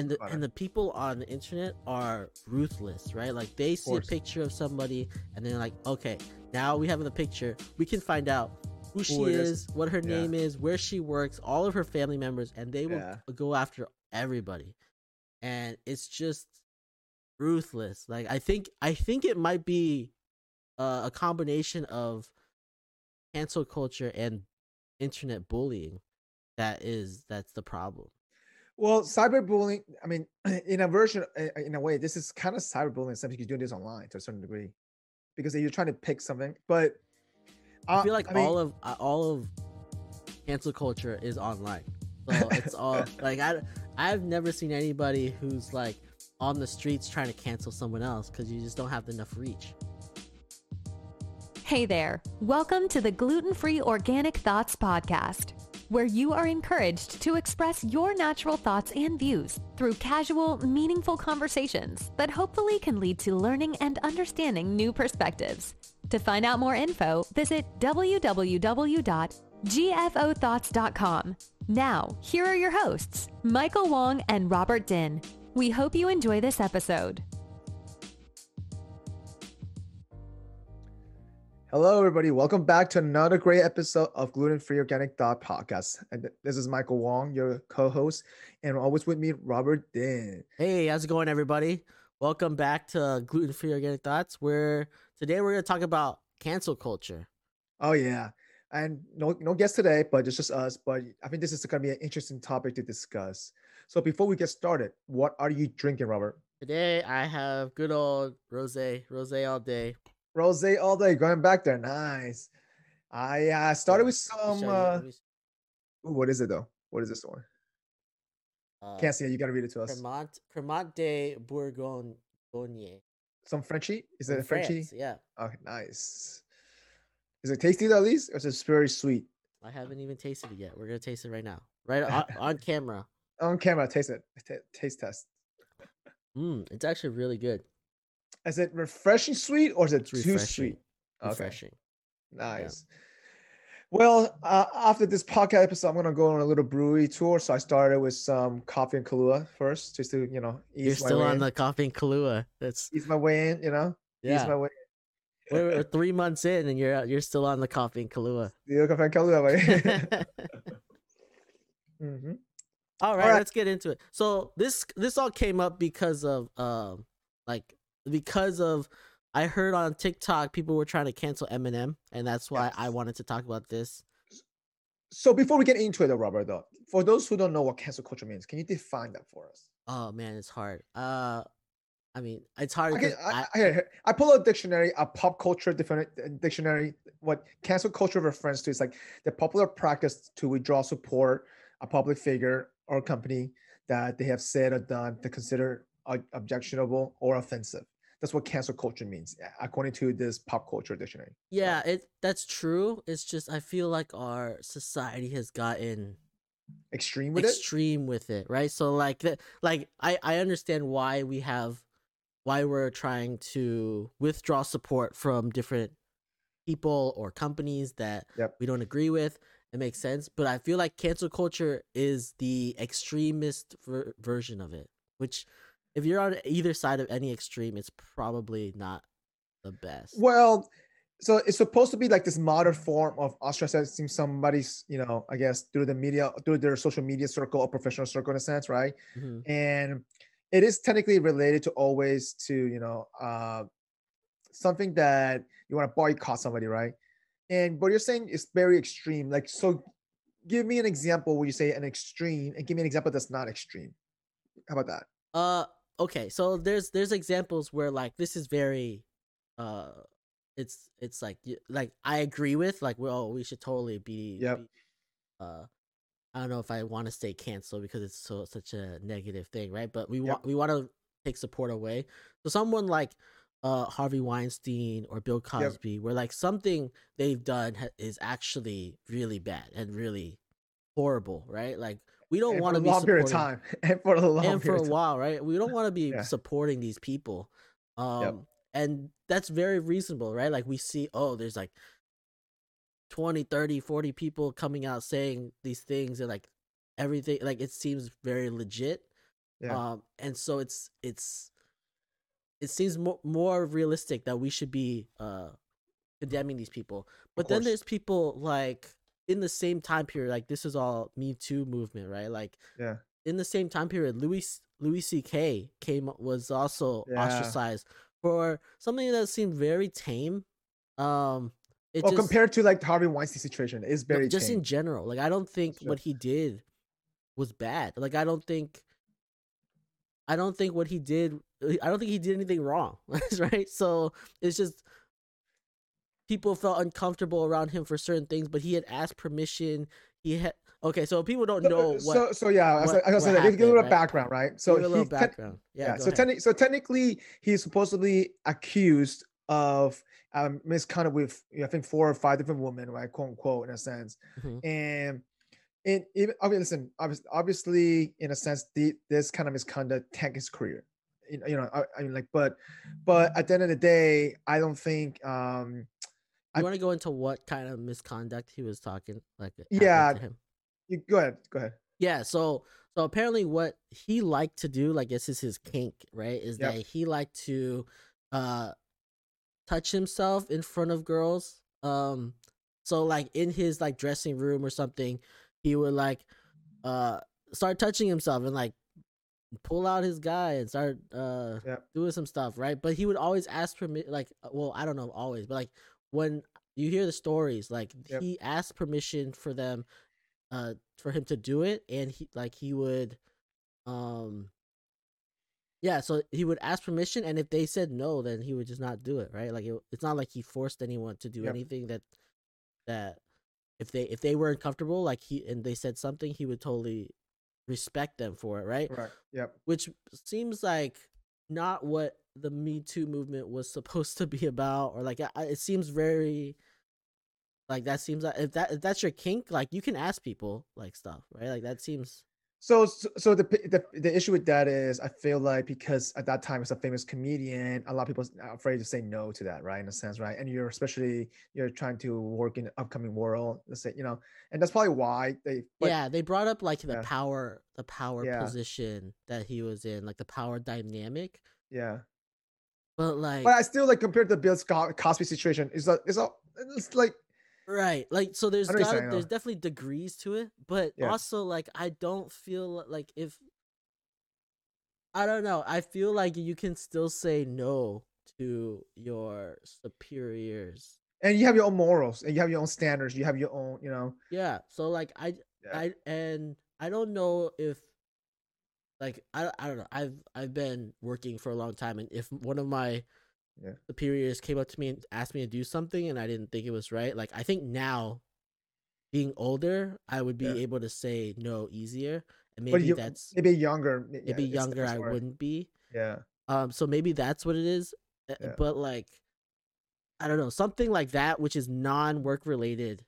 and the and the people on the internet are ruthless, right? Like they see a picture of somebody and they're like, okay, now we have the picture, we can find out who, who she is, is, what her yeah. name is, where she works, all of her family members, and they will yeah. go after everybody. And it's just ruthless. Like I think I think it might be uh, a combination of cancel culture and internet bullying that is that's the problem. Well, cyberbullying, I mean, in a version, in a way, this is kind of cyberbullying, something you're doing this online to a certain degree, because you're trying to pick something. But uh, I feel like I mean, all of uh, all of cancel culture is online, so it's all like I I've never seen anybody who's like on the streets trying to cancel someone else because you just don't have enough reach. Hey there, welcome to the Gluten Free Organic Thoughts Podcast where you are encouraged to express your natural thoughts and views through casual, meaningful conversations that hopefully can lead to learning and understanding new perspectives. To find out more info, visit www.gfothoughts.com. Now, here are your hosts, Michael Wong and Robert Din. We hope you enjoy this episode. Hello, everybody. Welcome back to another great episode of Gluten Free Organic Thought Podcast. And this is Michael Wong, your co-host, and always with me, Robert Din. Hey, how's it going, everybody? Welcome back to Gluten Free Organic Thoughts. Where today we're going to talk about cancel culture. Oh yeah, and no no guest today, but it's just us. But I think this is going to be an interesting topic to discuss. So before we get started, what are you drinking, Robert? Today I have good old rosé, rosé all day. Rose all day, going back there. Nice. I uh, started with some. Uh, ooh, what is it though? What is this one? Uh, Can't see it. You got to read it to us. Cremant, Cremant de Bourgogne. Some Frenchy? Is it a Frenchy? Yeah. Okay, nice. Is it tasty at least, or is it very sweet? I haven't even tasted it yet. We're gonna taste it right now, right on, on camera. On camera, taste it. T- taste test. Mm, it's actually really good. Is it refreshing sweet or is it too sweet? Refreshing. Nice. Yeah. Well, uh, after this podcast episode, I'm gonna go on a little brewery tour. So I started with some coffee and Kahlua first, just to you know. You're still on in. the coffee and Kahlua. That's ease my way in, you know. Yeah. Ease my way. In. We're three months in, and you're you're still on the coffee and Kahlua. The coffee and Kahlua, mm-hmm. All right, all right, let's get into it. So this this all came up because of um like because of I heard on TikTok people were trying to cancel Eminem, and that's why yes. I wanted to talk about this. So before we get into it, though, Robert, though, for those who don't know what cancel culture means, can you define that for us? Oh man, it's hard. Uh, I mean, it's hard. Okay, I, I, I, pull a dictionary, a pop culture uh, dictionary. What cancel culture refers to is like the popular practice to withdraw support a public figure or company that they have said or done to consider objectionable or offensive. That's what cancel culture means, according to this pop culture dictionary. Yeah, it that's true. It's just I feel like our society has gotten extreme with extreme it? with it, right? So like that, like I I understand why we have why we're trying to withdraw support from different people or companies that yep. we don't agree with. It makes sense, but I feel like cancel culture is the extremist ver- version of it, which if you're on either side of any extreme, it's probably not the best. Well, so it's supposed to be like this modern form of ostracizing somebody's, you know, I guess through the media, through their social media circle or professional circle in a sense, right? Mm-hmm. And it is technically related to always to, you know, uh, something that you want to boycott somebody, right? And what you're saying is very extreme. Like, so give me an example where you say an extreme and give me an example that's not extreme. How about that? Uh, okay so there's there's examples where like this is very uh it's it's like like i agree with like well we should totally be, yep. Be, uh i don't know if i want to say cancel because it's so such a negative thing right but we yep. want we want to take support away so someone like uh harvey weinstein or bill cosby yep. where like something they've done ha- is actually really bad and really horrible right like we don't want to be long period of time and for a long and for a while, right? We don't want to be yeah. supporting these people, um, yep. and that's very reasonable, right? Like we see, oh, there's like 20, 30, 40 people coming out saying these things, and like everything, like it seems very legit. Yeah. Um, and so it's it's it seems more more realistic that we should be uh condemning these people. But then there's people like in the same time period, like this is all Me Too movement, right? Like yeah, in the same time period, Louis Louis C.K. came was also yeah. ostracized for something that seemed very tame. Um, it well, just, compared to like Harvey Weinstein situation, is very just tame. in general. Like I don't think what he did was bad. Like I don't think I don't think what he did I don't think he did anything wrong. right? So it's just people felt uncomfortable around him for certain things, but he had asked permission. He had okay, so people don't know so, what. So, so yeah, what, I I give a little right? background, right? So give a little background. Te- yeah. yeah so, te- so technically, he's supposedly accused of um, misconduct with I think four or five different women, right? "Quote unquote," in a sense, mm-hmm. and. In even I mean, listen. Obviously, obviously, in a sense, the, this kind of misconduct tank his career. You know, I, I mean, like, but, but at the end of the day, I don't think um you want to go into what kind of misconduct he was talking like yeah you go ahead go ahead yeah so so apparently what he liked to do like this is his kink right is yep. that he liked to uh touch himself in front of girls um so like in his like dressing room or something he would like uh start touching himself and like pull out his guy and start uh yep. doing some stuff right but he would always ask for me like well i don't know always but like when you hear the stories, like yep. he asked permission for them, uh, for him to do it, and he like he would, um, yeah, so he would ask permission, and if they said no, then he would just not do it, right? Like it, it's not like he forced anyone to do yep. anything that that if they if they were uncomfortable, like he and they said something, he would totally respect them for it, right? Right. Yep. Which seems like not what the Me Too movement was supposed to be about, or like it seems very like that seems like if that if that's your kink, like you can ask people like stuff, right? Like that seems. So, so the, the the issue with that is, I feel like because at that time it's a famous comedian, a lot of people are afraid to say no to that, right? In a sense, right? And you're especially you're trying to work in the upcoming world, let's say, you know, and that's probably why they. But, yeah, they brought up like the yeah. power, the power yeah. position that he was in, like the power dynamic. Yeah. But like, but I still like compared to the Bill Cosby situation. Is a it's a it's like right like so there's got there's definitely degrees to it but yeah. also like i don't feel like if i don't know i feel like you can still say no to your superiors and you have your own morals and you have your own standards you have your own you know yeah so like i yeah. i and i don't know if like I, I don't know i've i've been working for a long time and if one of my yeah. superiors came up to me and asked me to do something and i didn't think it was right like i think now being older i would be yeah. able to say no easier and maybe you, that's maybe younger maybe yeah, younger i wouldn't be yeah um so maybe that's what it is yeah. but like i don't know something like that which is non-work related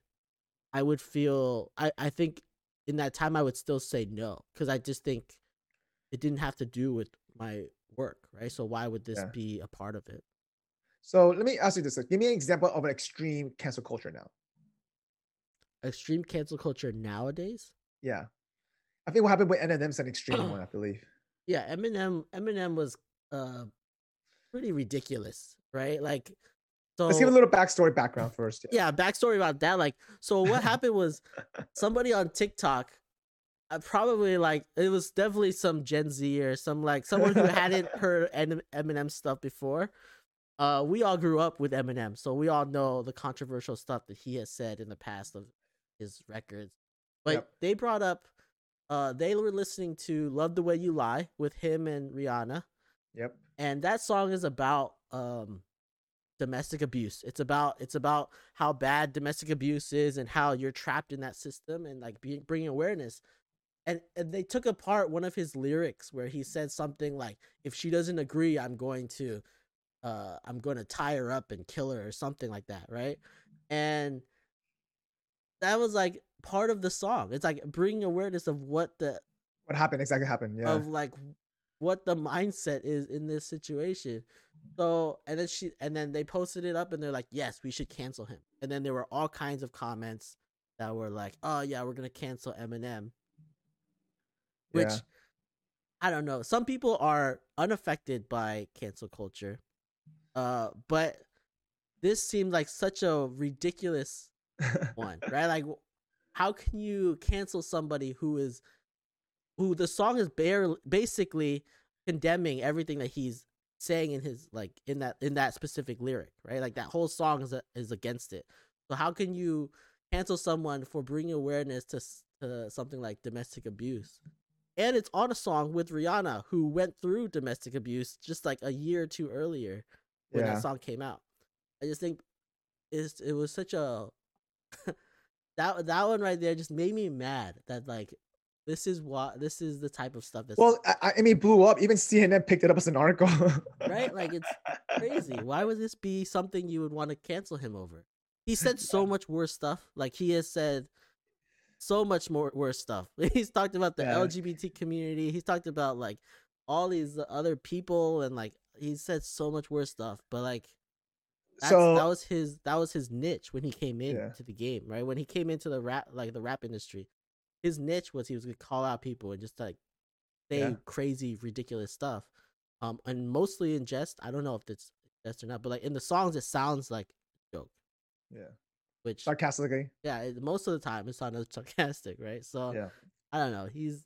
i would feel i i think in that time i would still say no because i just think it didn't have to do with my work, right? So why would this yeah. be a part of it? So let me ask you this: Give me an example of an extreme cancel culture now. Extreme cancel culture nowadays? Yeah, I think what happened with Eminem's an extreme one, I believe. Yeah, Eminem. Eminem was uh pretty ridiculous, right? Like, so let's give a little backstory background first. Yeah. yeah, backstory about that. Like, so what happened was somebody on TikTok uh, probably like it was definitely some Gen Z or some like someone who hadn't heard Eminem stuff before. Uh, we all grew up with Eminem, so we all know the controversial stuff that he has said in the past of his records. But yep. they brought up, uh, they were listening to "Love the Way You Lie" with him and Rihanna. Yep. And that song is about um domestic abuse. It's about it's about how bad domestic abuse is and how you're trapped in that system and like being bringing awareness and, and they took apart one of his lyrics where he said something like if she doesn't agree i'm going to uh i'm going to tie her up and kill her or something like that right? And that was like part of the song. It's like bringing awareness of what the what happened exactly happened yeah. of like what the mindset is in this situation. So and then she and then they posted it up and they're like yes we should cancel him. And then there were all kinds of comments that were like oh yeah we're gonna cancel eminem which yeah. I don't know. Some people are unaffected by cancel culture, uh, but this seemed like such a ridiculous one, right? Like, how can you cancel somebody who is who the song is bare basically condemning everything that he's saying in his like in that in that specific lyric, right? Like that whole song is a, is against it. So how can you cancel someone for bringing awareness to to something like domestic abuse? And it's on a song with Rihanna, who went through domestic abuse just like a year or two earlier when yeah. that song came out. I just think it's, it was such a that that one right there just made me mad that like this is what this is the type of stuff that's well I, I mean blew up. Even cnn picked it up as an article. Right? Like it's crazy. Why would this be something you would want to cancel him over? He said so much worse stuff. Like he has said so much more worse stuff he's talked about the yeah. lgbt community he's talked about like all these other people and like he said so much worse stuff but like so that was his that was his niche when he came into yeah. the game right when he came into the rap like the rap industry his niche was he was gonna call out people and just like say yeah. crazy, ridiculous stuff. Um, and mostly in jest. I don't know if it's jest or not, but like in the songs, it sounds like joke. Yeah. Which sarcastically. Yeah, most of the time it sounded sarcastic, right? So yeah, I don't know. He's.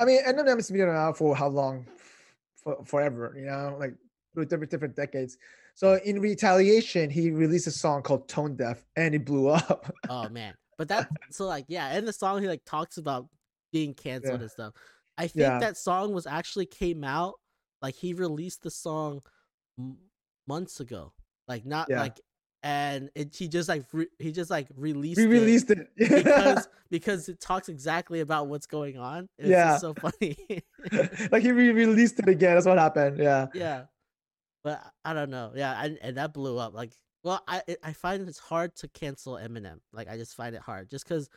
I mean, Eminem's been around for how long? For forever, you know, like through different different decades. So in retaliation, he released a song called "Tone Deaf" and it blew up. oh man, but that so like yeah, in the song he like talks about being canceled yeah. and stuff. I think yeah. that song was actually came out like he released the song m- months ago. Like not yeah. like and it, he just like re- he just like released re-released it, it. because because it talks exactly about what's going on. It's yeah, so funny. like he re-released it again. That's what happened. Yeah, yeah. But I don't know. Yeah, and, and that blew up. Like well, I I find it's hard to cancel Eminem. Like I just find it hard, just because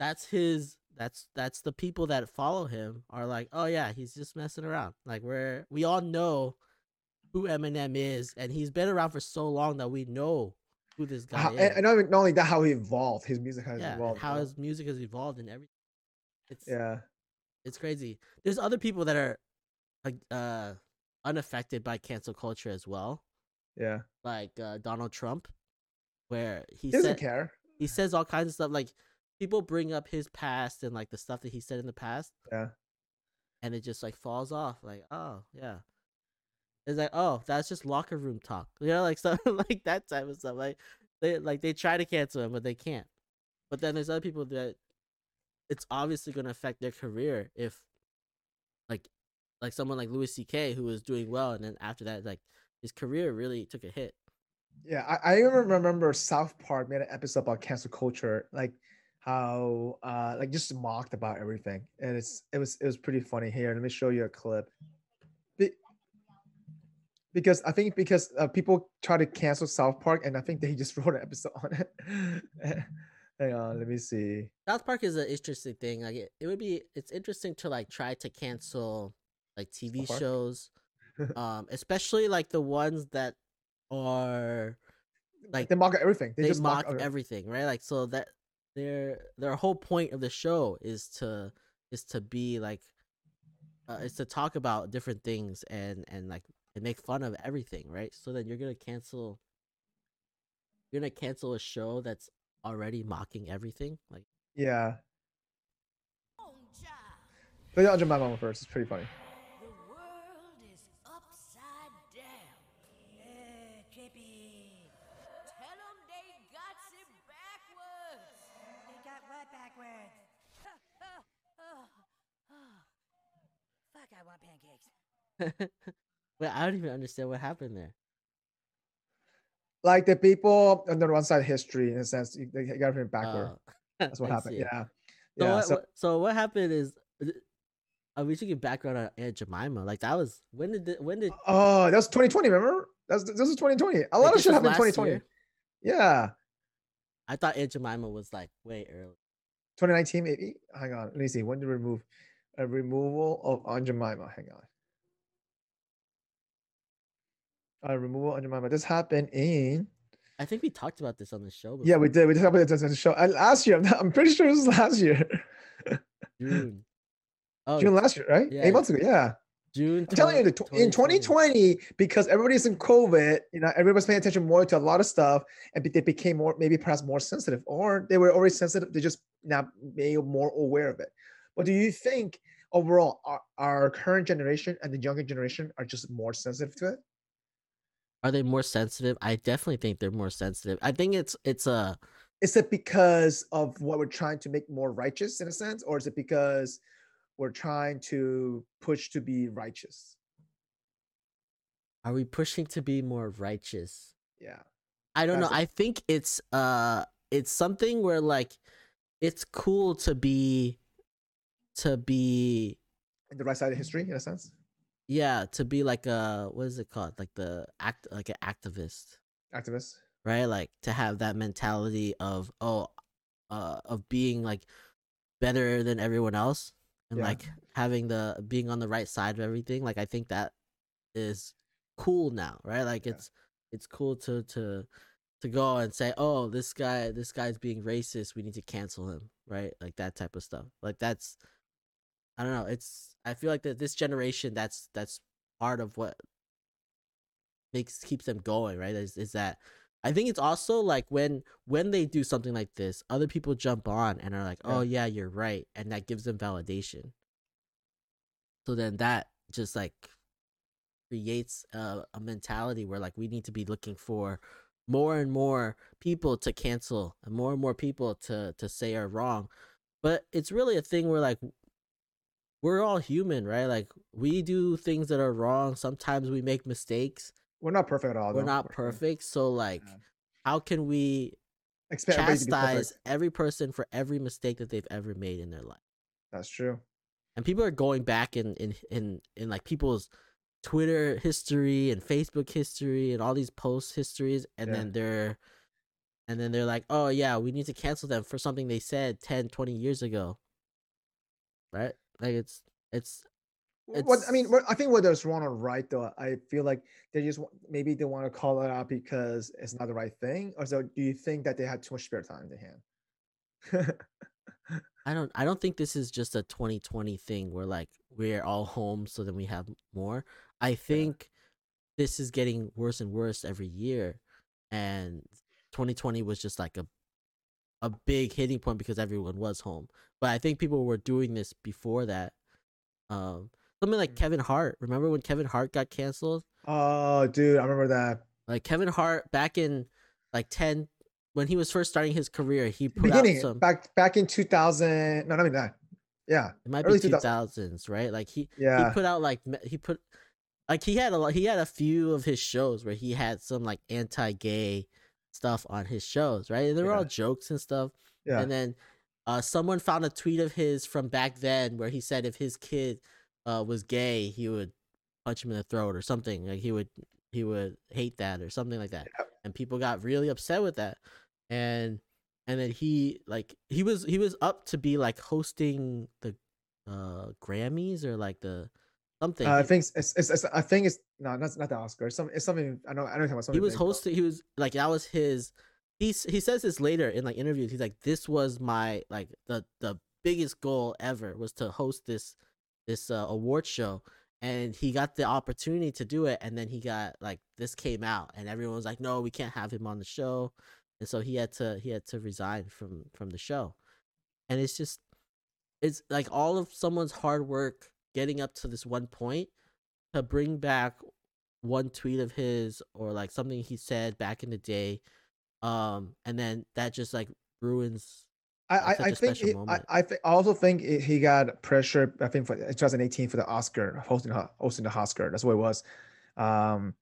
that's his. That's that's the people that follow him are like, oh yeah, he's just messing around. Like we're we all know who Eminem is, and he's been around for so long that we know who this guy how, is. And not, not only that, how he evolved, his music has yeah, evolved. How his music has evolved and everything. It's yeah, it's crazy. There's other people that are like uh unaffected by cancel culture as well. Yeah. Like uh, Donald Trump, where he, he doesn't said, care. He says all kinds of stuff. Like people bring up his past and like the stuff that he said in the past. Yeah. And it just like falls off. Like, oh yeah. It's like, oh, that's just locker room talk. You know, like stuff like that type of stuff. Like they like they try to cancel him, but they can't. But then there's other people that it's obviously gonna affect their career if like like someone like Louis C.K. who was doing well, and then after that, like his career really took a hit. Yeah, I, I even remember South Park made an episode about cancel culture, like how uh like just mocked about everything, and it's it was it was pretty funny. Here, let me show you a clip. Be- because I think because uh, people try to cancel South Park, and I think they just wrote an episode on it. Hang on, let me see. South Park is an interesting thing. Like it, it would be, it's interesting to like try to cancel like TV shows um, especially like the ones that are like they mock everything. They, they just mock, mock everything, right? Like so that their their whole point of the show is to is to be like uh, is to talk about different things and and like and make fun of everything, right? So then you're gonna cancel you're gonna cancel a show that's already mocking everything, like yeah. Look at Aunt Jemima first. It's pretty funny. I want pancakes. well, I don't even understand what happened there. Like the people on the one side history in a sense, they got it backward. Uh, That's what happened. Yeah. So yeah. What, so, so what happened is we should get background on Aunt Jemima. Like that was when did the, when did Oh, that was 2020, remember? That's this was 2020. A lot like of shit happened in 2020. Year? Yeah. I thought Aunt Jemima was like way early. 2019, maybe. Hang on. Let me see. When did we remove? a removal of Aunt Jemima. Hang on. A removal of Aunt Jemima. This happened in. I think we talked about this on the show. Before. Yeah, we did. We talked about this on the show. And last year, I'm, not, I'm pretty sure it was last year. June. Oh, June last year, right? Yeah. Eight months ago. Yeah. June. 20, I'm telling you, 2020. in 2020, because everybody's in COVID, you know, everybody's paying attention more to a lot of stuff, and they became more, maybe perhaps more sensitive, or they were already sensitive. They just now made more aware of it. But do you think overall our, our current generation and the younger generation are just more sensitive to it? Are they more sensitive? I definitely think they're more sensitive. I think it's it's a. Is it because of what we're trying to make more righteous in a sense, or is it because we're trying to push to be righteous? Are we pushing to be more righteous? Yeah. I don't That's know. A- I think it's uh it's something where like it's cool to be to be in the right side of history in a sense. Yeah, to be like a what is it called? Like the act like an activist. Activist. Right? Like to have that mentality of oh uh of being like better than everyone else and yeah. like having the being on the right side of everything. Like I think that is cool now, right? Like yeah. it's it's cool to to to go and say, "Oh, this guy, this guy's being racist. We need to cancel him," right? Like that type of stuff. Like that's I don't know. It's I feel like that this generation that's that's part of what makes keeps them going, right? Is is that I think it's also like when when they do something like this, other people jump on and are like, "Oh yeah, you're right," and that gives them validation. So then that just like creates a, a mentality where like we need to be looking for more and more people to cancel and more and more people to to say are wrong. But it's really a thing where like we're all human, right? Like we do things that are wrong. Sometimes we make mistakes. We're not perfect at all. We're though. not perfect. So like yeah. how can we Expect chastise every person for every mistake that they've ever made in their life? That's true. And people are going back in in in, in like people's Twitter history and Facebook history and all these post histories and yeah. then they're and then they're like, "Oh yeah, we need to cancel them for something they said 10, 20 years ago." Right? Like it's it's it's, what I mean, what, I think whether it's wrong or right, though, I feel like they just maybe they want to call it out because it's not the right thing, or so do you think that they had too much spare time in their hand? I don't. I don't think this is just a 2020 thing where like we're all home, so then we have more. I think yeah. this is getting worse and worse every year, and 2020 was just like a a big hitting point because everyone was home. But I think people were doing this before that. Um, something like mm. Kevin Hart. Remember when Kevin Hart got canceled? Oh, dude, I remember that. Like Kevin Hart back in like ten when he was first starting his career, he put Beginning, out some back back in two thousand. No, I mean that. Yeah, it might be two thousands, right? Like he yeah he put out like he put like he had a lot. He had a few of his shows where he had some like anti-gay stuff on his shows, right? they were yeah. all jokes and stuff. Yeah. And then uh, someone found a tweet of his from back then where he said if his kid uh, was gay, he would punch him in the throat or something. Like he would he would hate that or something like that. And people got really upset with that. And and then he like he was he was up to be like hosting the uh Grammys or like the something. Uh, I think it's, it's, it's, I think it's no, not not the Oscar. It's, some, it's something I know. I don't know something. He was hosting. He was like that was his he he says this later in like interviews. He's like, this was my like the the biggest goal ever was to host this this uh, award show, and he got the opportunity to do it, and then he got like this came out, and everyone was like, no, we can't have him on the show, and so he had to he had to resign from from the show, and it's just it's like all of someone's hard work getting up to this one point to bring back one tweet of his or like something he said back in the day um, and then that just like ruins. I I, I think he, I I, th- I also think he got pressure. I think for 2018 for the Oscar hosting hosting the Oscar. That's what it was. Um,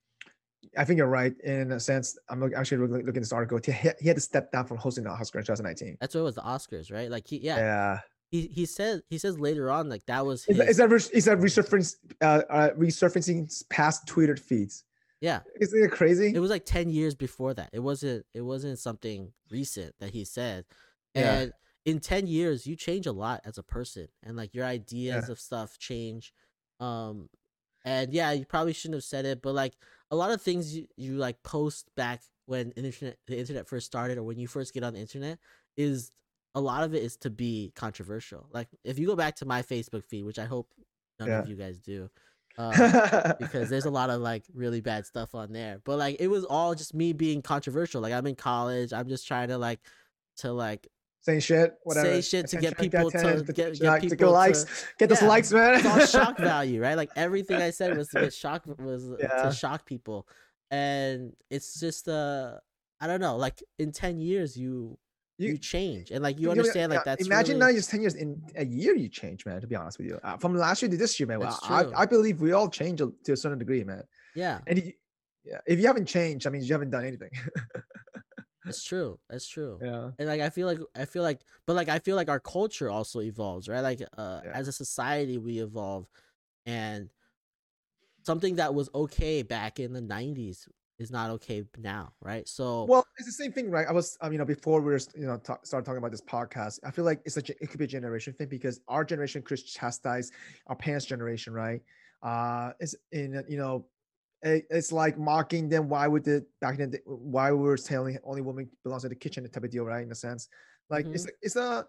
I think you're right in a sense. I'm actually looking at this article. He, he had to step down from hosting the Oscar in 2019. That's what it was the Oscars, right? Like he, yeah, yeah. He he said he says later on like that was his... is that is that resurfacing uh, uh resurfacing past tweeted feeds. Yeah. Isn't it crazy? It was like 10 years before that. It wasn't it wasn't something recent that he said. And yeah. in 10 years you change a lot as a person and like your ideas yeah. of stuff change. Um and yeah, you probably shouldn't have said it, but like a lot of things you, you like post back when internet the internet first started or when you first get on the internet is a lot of it is to be controversial. Like if you go back to my Facebook feed, which I hope none yeah. of you guys do, uh, because there's a lot of like really bad stuff on there. But like it was all just me being controversial. Like I'm in college, I'm just trying to like to like say shit, whatever. Say shit to get people to get, get people to likes, to, get those yeah, likes, man. it's all shock value, right? Like everything I said was to get shock was yeah. to shock people, and it's just uh, I don't know. Like in ten years, you you, you change and like you, you understand like that's imagine really... now just 10 years in a year you change man to be honest with you uh, from last year to this year man well, I, I believe we all change to a certain degree man yeah and you, yeah if you haven't changed i mean you haven't done anything That's true. That's true. Yeah. And like I feel like I feel like but like I feel like our culture also evolves, right? Like uh yeah. as a society we evolve and something that was okay back in the 90s is not okay now, right? So well, it's the same thing, right? I was, um, you know, before we were, you know, talk, start talking about this podcast, I feel like it's a, it could be a generation thing because our generation could chastise our parents' generation, right? Uh, it's in, you know, it's like mocking them. Why would the back then? Why we were telling only woman belongs to the kitchen type of deal, right? In a sense, like mm-hmm. it's it's a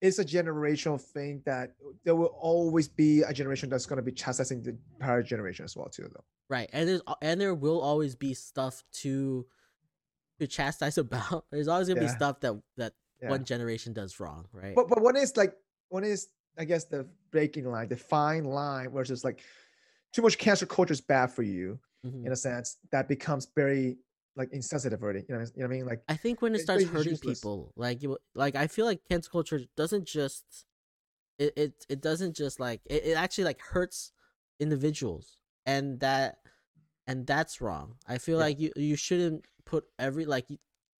it's a generational thing that there will always be a generation that's going to be chastising the prior generation as well too though right and there's and there will always be stuff to to chastise about there's always going to yeah. be stuff that that yeah. one generation does wrong right but but what is like what is i guess the breaking line the fine line where it's just like too much cancer culture is bad for you mm-hmm. in a sense that becomes very like insensitive already. You know, you know what I mean? Like I think when it starts hurting useless. people, like you, like I feel like cancel culture doesn't just it it, it doesn't just like it, it actually like hurts individuals and that and that's wrong. I feel yeah. like you you shouldn't put every like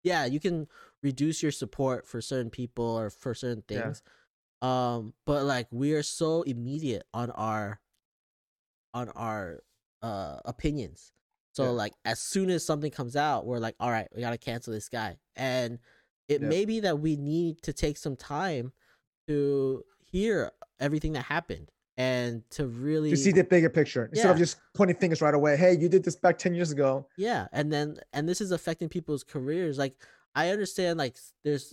yeah, you can reduce your support for certain people or for certain things. Yeah. Um but like we are so immediate on our on our uh opinions. So yeah. like as soon as something comes out, we're like, all right, we gotta cancel this guy. And it yeah. may be that we need to take some time to hear everything that happened and to really to see the bigger picture instead yeah. of just pointing fingers right away. Hey, you did this back ten years ago. Yeah, and then and this is affecting people's careers. Like I understand, like there's,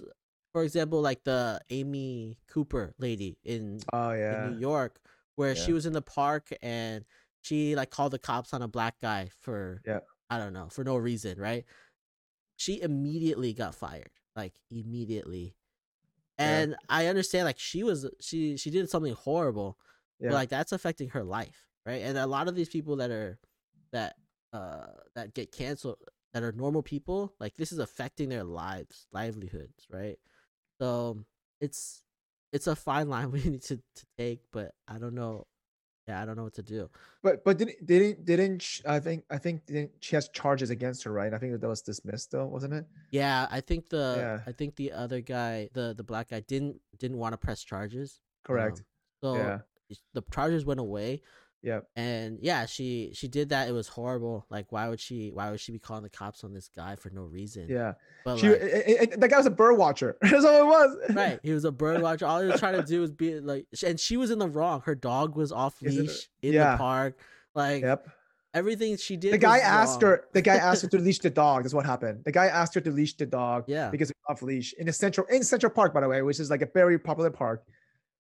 for example, like the Amy Cooper lady in oh yeah in New York, where she was in the park and she like called the cops on a black guy for yeah I don't know for no reason, right? She immediately got fired, like immediately. And yeah. I understand like she was she she did something horrible, yeah. but like that's affecting her life, right? And a lot of these people that are that uh that get canceled that are normal people, like this is affecting their lives, livelihoods, right? So it's it's a fine line we need to, to take, but I don't know yeah, I don't know what to do. But but didn't didn't didn't I think I think she has charges against her, right? I think that was dismissed though, wasn't it? Yeah, I think the yeah. I think the other guy, the the black guy, didn't didn't want to press charges. Correct. Um, so yeah. the charges went away, yeah. And yeah, she she did that. It was horrible. Like, why would she? Why would she be calling the cops on this guy for no reason? Yeah. But she, like, it, it, that guy was a bird watcher. That's all it was. right. He was a bird watcher. All he was trying to do was be like, and she was in the wrong. Her dog was off uh, leash in yeah. the park. Like, yep. Everything she did. The guy asked wrong. her. The guy asked her to leash the dog. That's what happened. The guy asked her to leash the dog. Yeah. Because off leash in central in Central Park, by the way, which is like a very popular park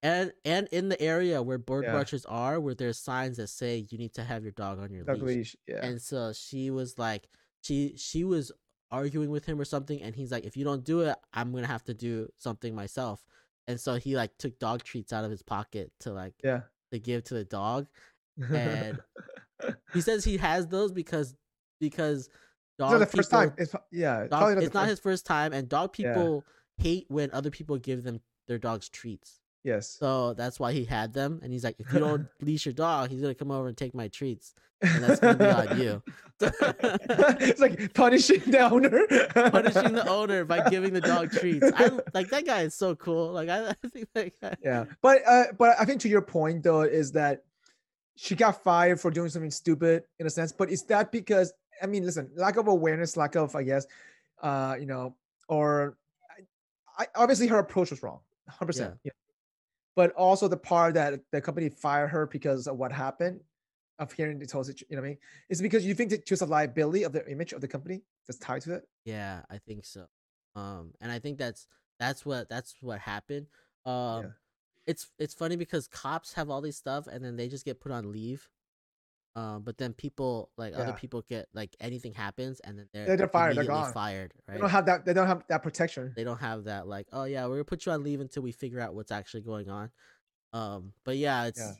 and and in the area where bird yeah. watchers are, where there's signs that say you need to have your dog on your dog leash. leash. Yeah. And so she was like, she she was arguing with him or something, and he's like, if you don't do it, I'm gonna have to do something myself. And so he like took dog treats out of his pocket to like yeah to give to the dog, and he says he has those because because dog it's the first time. It's, yeah, dog, it's not his first time, and dog people yeah. hate when other people give them their dogs treats. Yes. So that's why he had them, and he's like, if you don't leash your dog, he's gonna come over and take my treats, and that's gonna be on you. it's like punishing the owner. punishing the owner by giving the dog treats. I like that guy is so cool. Like I, I think that guy. Yeah, but uh, but I think to your point though is that she got fired for doing something stupid in a sense. But is that because I mean, listen, lack of awareness, lack of I guess, uh, you know, or I, obviously her approach was wrong, hundred yeah. percent but also the part that the company fired her because of what happened of hearing the total you know what I mean? Is because you think that just a liability of the image of the company that's tied to it? Yeah, I think so. Um, and I think that's that's what that's what happened. Um, yeah. it's it's funny because cops have all these stuff and then they just get put on leave. Um, but then people like yeah. other people get like anything happens and then they're, they're fired. They're gone. Fired. Right? They don't have that. They don't have that protection. They don't have that. Like, oh yeah, we're gonna put you on leave until we figure out what's actually going on. Um, but yeah, it's yeah.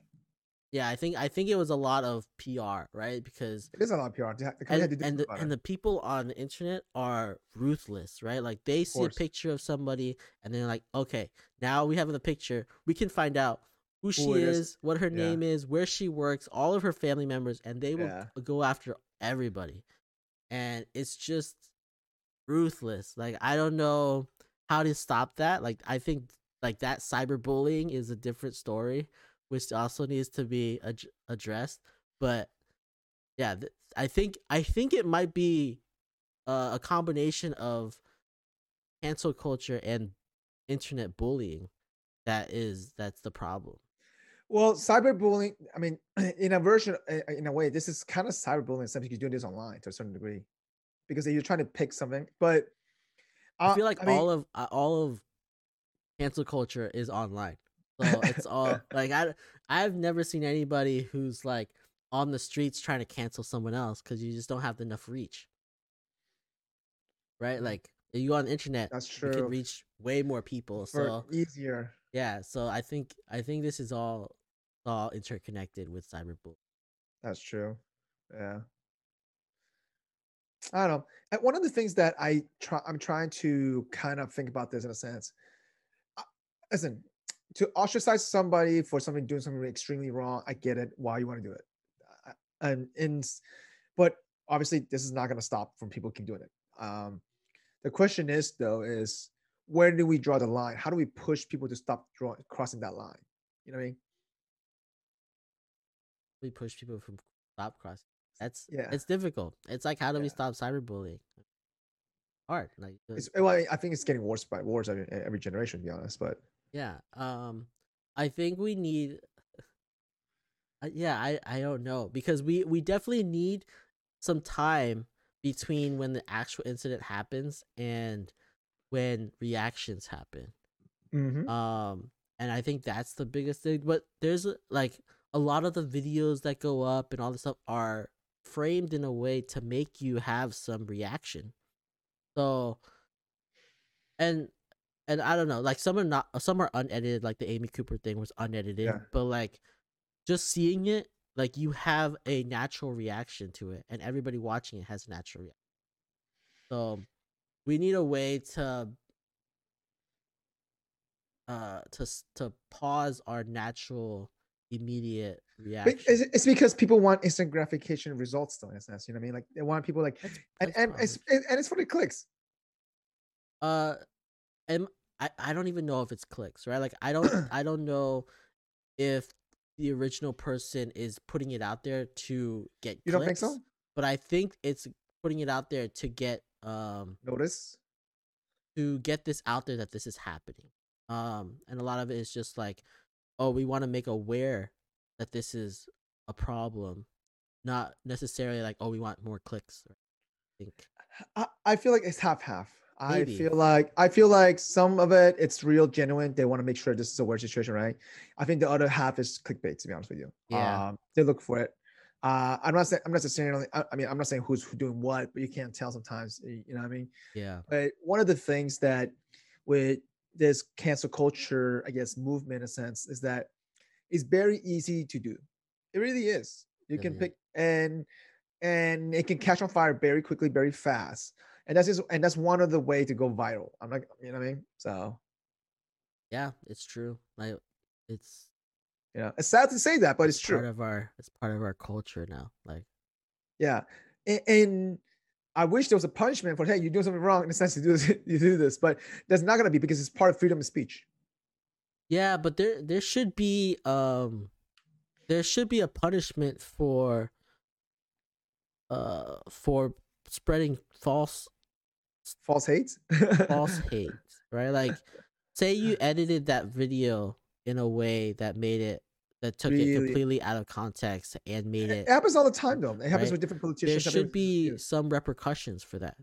yeah. I think I think it was a lot of PR, right? Because it is a lot of PR. And, and the, and the people on the internet are ruthless, right? Like they see a picture of somebody and they're like, okay, now we have the picture. We can find out who she who is, is, what her yeah. name is, where she works, all of her family members, and they will yeah. go after everybody. And it's just ruthless. Like I don't know how to stop that. Like I think like that cyberbullying is a different story, which also needs to be ad- addressed. But yeah, th- I think I think it might be uh, a combination of cancel culture and internet bullying that is that's the problem. Well, cyberbullying, I mean, in a version, in a way, this is kind of cyberbullying, something you're doing this online to a certain degree because you're trying to pick something. But uh, I feel like I mean, all of uh, all of cancel culture is online. So it's all like I I've never seen anybody who's like on the streets trying to cancel someone else because you just don't have enough reach. Right? Like you on the internet, that's true. You can reach way more people. For so easier. Yeah. So I think I think this is all all interconnected with cyberbullying. That's true. Yeah. I don't know. And one of the things that I try, I'm trying to kind of think about this in a sense. Listen, to ostracize somebody for something doing something extremely wrong, I get it. Why you want to do it, and and, but obviously this is not going to stop from people keep doing it. Um, the question is though, is where do we draw the line? How do we push people to stop drawing crossing that line? You know what I mean? we push people from stop crossing. That's yeah. It's difficult. It's like how do yeah. we stop cyberbullying? Hard. Like it's, well, I think it's getting worse by worse every, every generation. To be honest, but yeah. Um, I think we need. Uh, yeah, I I don't know because we we definitely need some time between when the actual incident happens and when reactions happen. Mm-hmm. Um, and I think that's the biggest thing. But there's like a lot of the videos that go up and all this stuff are framed in a way to make you have some reaction. So and and I don't know, like some are not some are unedited, like the Amy Cooper thing was unedited, yeah. but like just seeing it, like you have a natural reaction to it, and everybody watching it has a natural reaction. So we need a way to uh to to pause our natural immediate reaction. It's, because people want instant gratification results, though. In a sense, you know what I mean? Like they want people like, that's, that's and and it's, and it's for the clicks. Uh, and I I don't even know if it's clicks, right? Like I don't I don't know if the original person is putting it out there to get. You clicks, don't think so? But I think it's putting it out there to get um notice to get this out there that this is happening. Um, and a lot of it is just like oh, we want to make aware that this is a problem, not necessarily like, oh, we want more clicks. I think. I, I feel like it's half half. I feel like I feel like some of it it's real genuine. They want to make sure this is a weird situation, right? I think the other half is clickbait. To be honest with you, yeah, um, they look for it. Uh, I'm not saying I'm not necessarily. I, I mean, I'm not saying who's doing what, but you can't tell sometimes. You know what I mean? Yeah. But one of the things that with this cancel culture, I guess, movement in a sense, is that it's very easy to do. It really is. You can pick and and it can catch on fire very quickly, very fast. And that's just and that's one of the way to go viral. I'm like, you know what I mean? So yeah, it's true. Like it's yeah, it's sad to say that, but it's, it's true. Part of our it's part of our culture now. Like yeah, and, and I wish there was a punishment for hey, you do something wrong in the sense you do this, you do this, but that's not gonna be because it's part of freedom of speech. Yeah, but there there should be um there should be a punishment for uh for spreading false false hate false hate right like say you edited that video in a way that made it that took really? it completely out of context and made it. It happens all the time, though. It happens right? with different politicians. There should be some repercussions for that.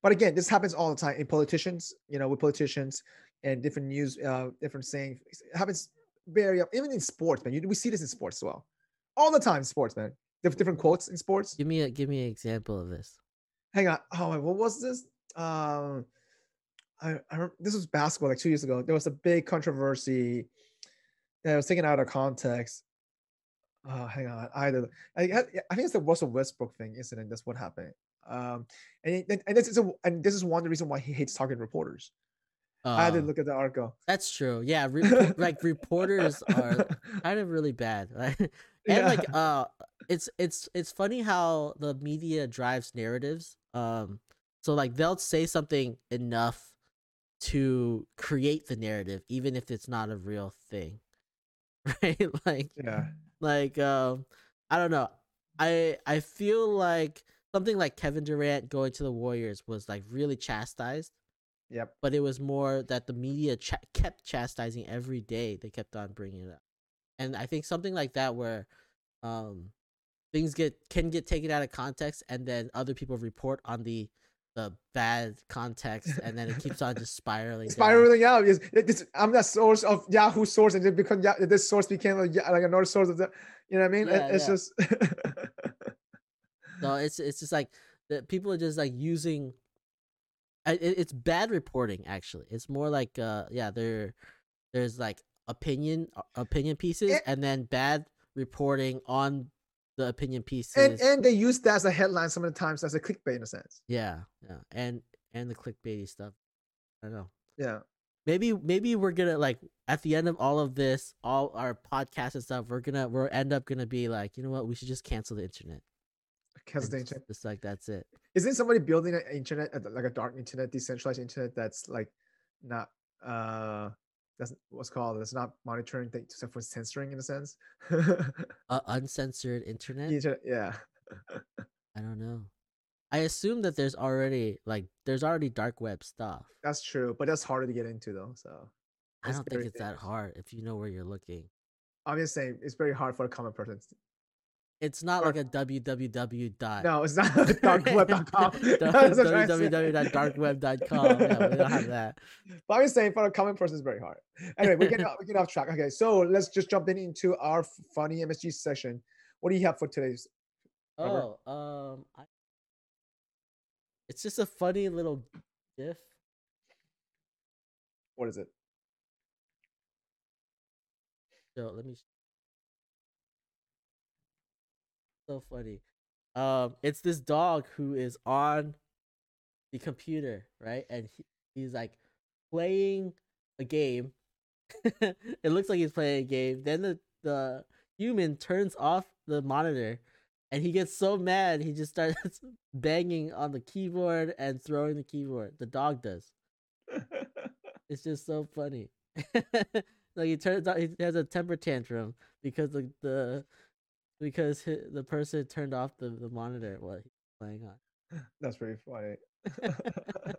But again, this happens all the time in politicians. You know, with politicians and different news, uh, different saying it happens very even in sports, man. You, we see this in sports as well, all the time. Sports, man. Different, different quotes in sports. Give me a give me an example of this. Hang on. Oh, what was this? Um, I, I this was basketball like two years ago. There was a big controversy that was taken out of context. Oh, hang on. Either I, I think it's the Russell Westbrook thing, incident. That's what happened. Um, and and this is a, and this is one of the reason why he hates talking to reporters. Uh, I had to oh. look at the article. That's true. Yeah, re- like reporters are kind of really bad, and yeah. like uh, it's it's it's funny how the media drives narratives. Um, so like they'll say something enough to create the narrative, even if it's not a real thing, right? like yeah, like um, I don't know. I I feel like something like Kevin Durant going to the Warriors was like really chastised. Yep. But it was more that the media ch- kept chastising every day. They kept on bringing it up, and I think something like that where, um, things get can get taken out of context, and then other people report on the the bad context, and then it keeps on just spiraling. spiraling down. out. I'm the source of Yahoo source, and it become this source became like, like another source of the. You know what I mean? Yeah, it's yeah. just. no, it's it's just like that. People are just like using. It, it's bad reporting. Actually, it's more like uh yeah there, there's like opinion opinion pieces, it, and then bad reporting on the opinion pieces. And and they use that as a headline some of the times as a clickbait in a sense. Yeah, yeah, and and the clickbaity stuff. I don't know. Yeah. Maybe maybe we're gonna like at the end of all of this, all our podcasts and stuff, we're gonna we're end up gonna be like, you know what, we should just cancel the internet. Cancel the internet. Just like that's it. Isn't somebody building an internet like a dark internet, decentralized internet that's like not uh that's what's called it's not monitoring things except for censoring in a sense. Uh, uncensored internet? Yeah. I don't know. I assume that there's already like there's already dark web stuff. That's true but that's harder to get into though so i don't think it's that hard if you know where you're looking. I'm just saying it's very hard for a common person it's not like a www dot. No, it's not darkweb.com. www.darkweb.com. Yeah, we don't have that. But I'm just saying, for a common person, it's very hard. Anyway, we get we get off track. Okay, so let's just jump in into our funny MSG session. What do you have for today's? Oh, um, I, it's just a funny little gif. What is it? So let me so funny. Um, it's this dog who is on the computer, right? And he, he's like playing a game. it looks like he's playing a game. Then the the human turns off the monitor, and he gets so mad he just starts banging on the keyboard and throwing the keyboard. The dog does. it's just so funny. like he turns out he has a temper tantrum because the the because the person turned off the, the monitor while he's playing on. That's pretty funny.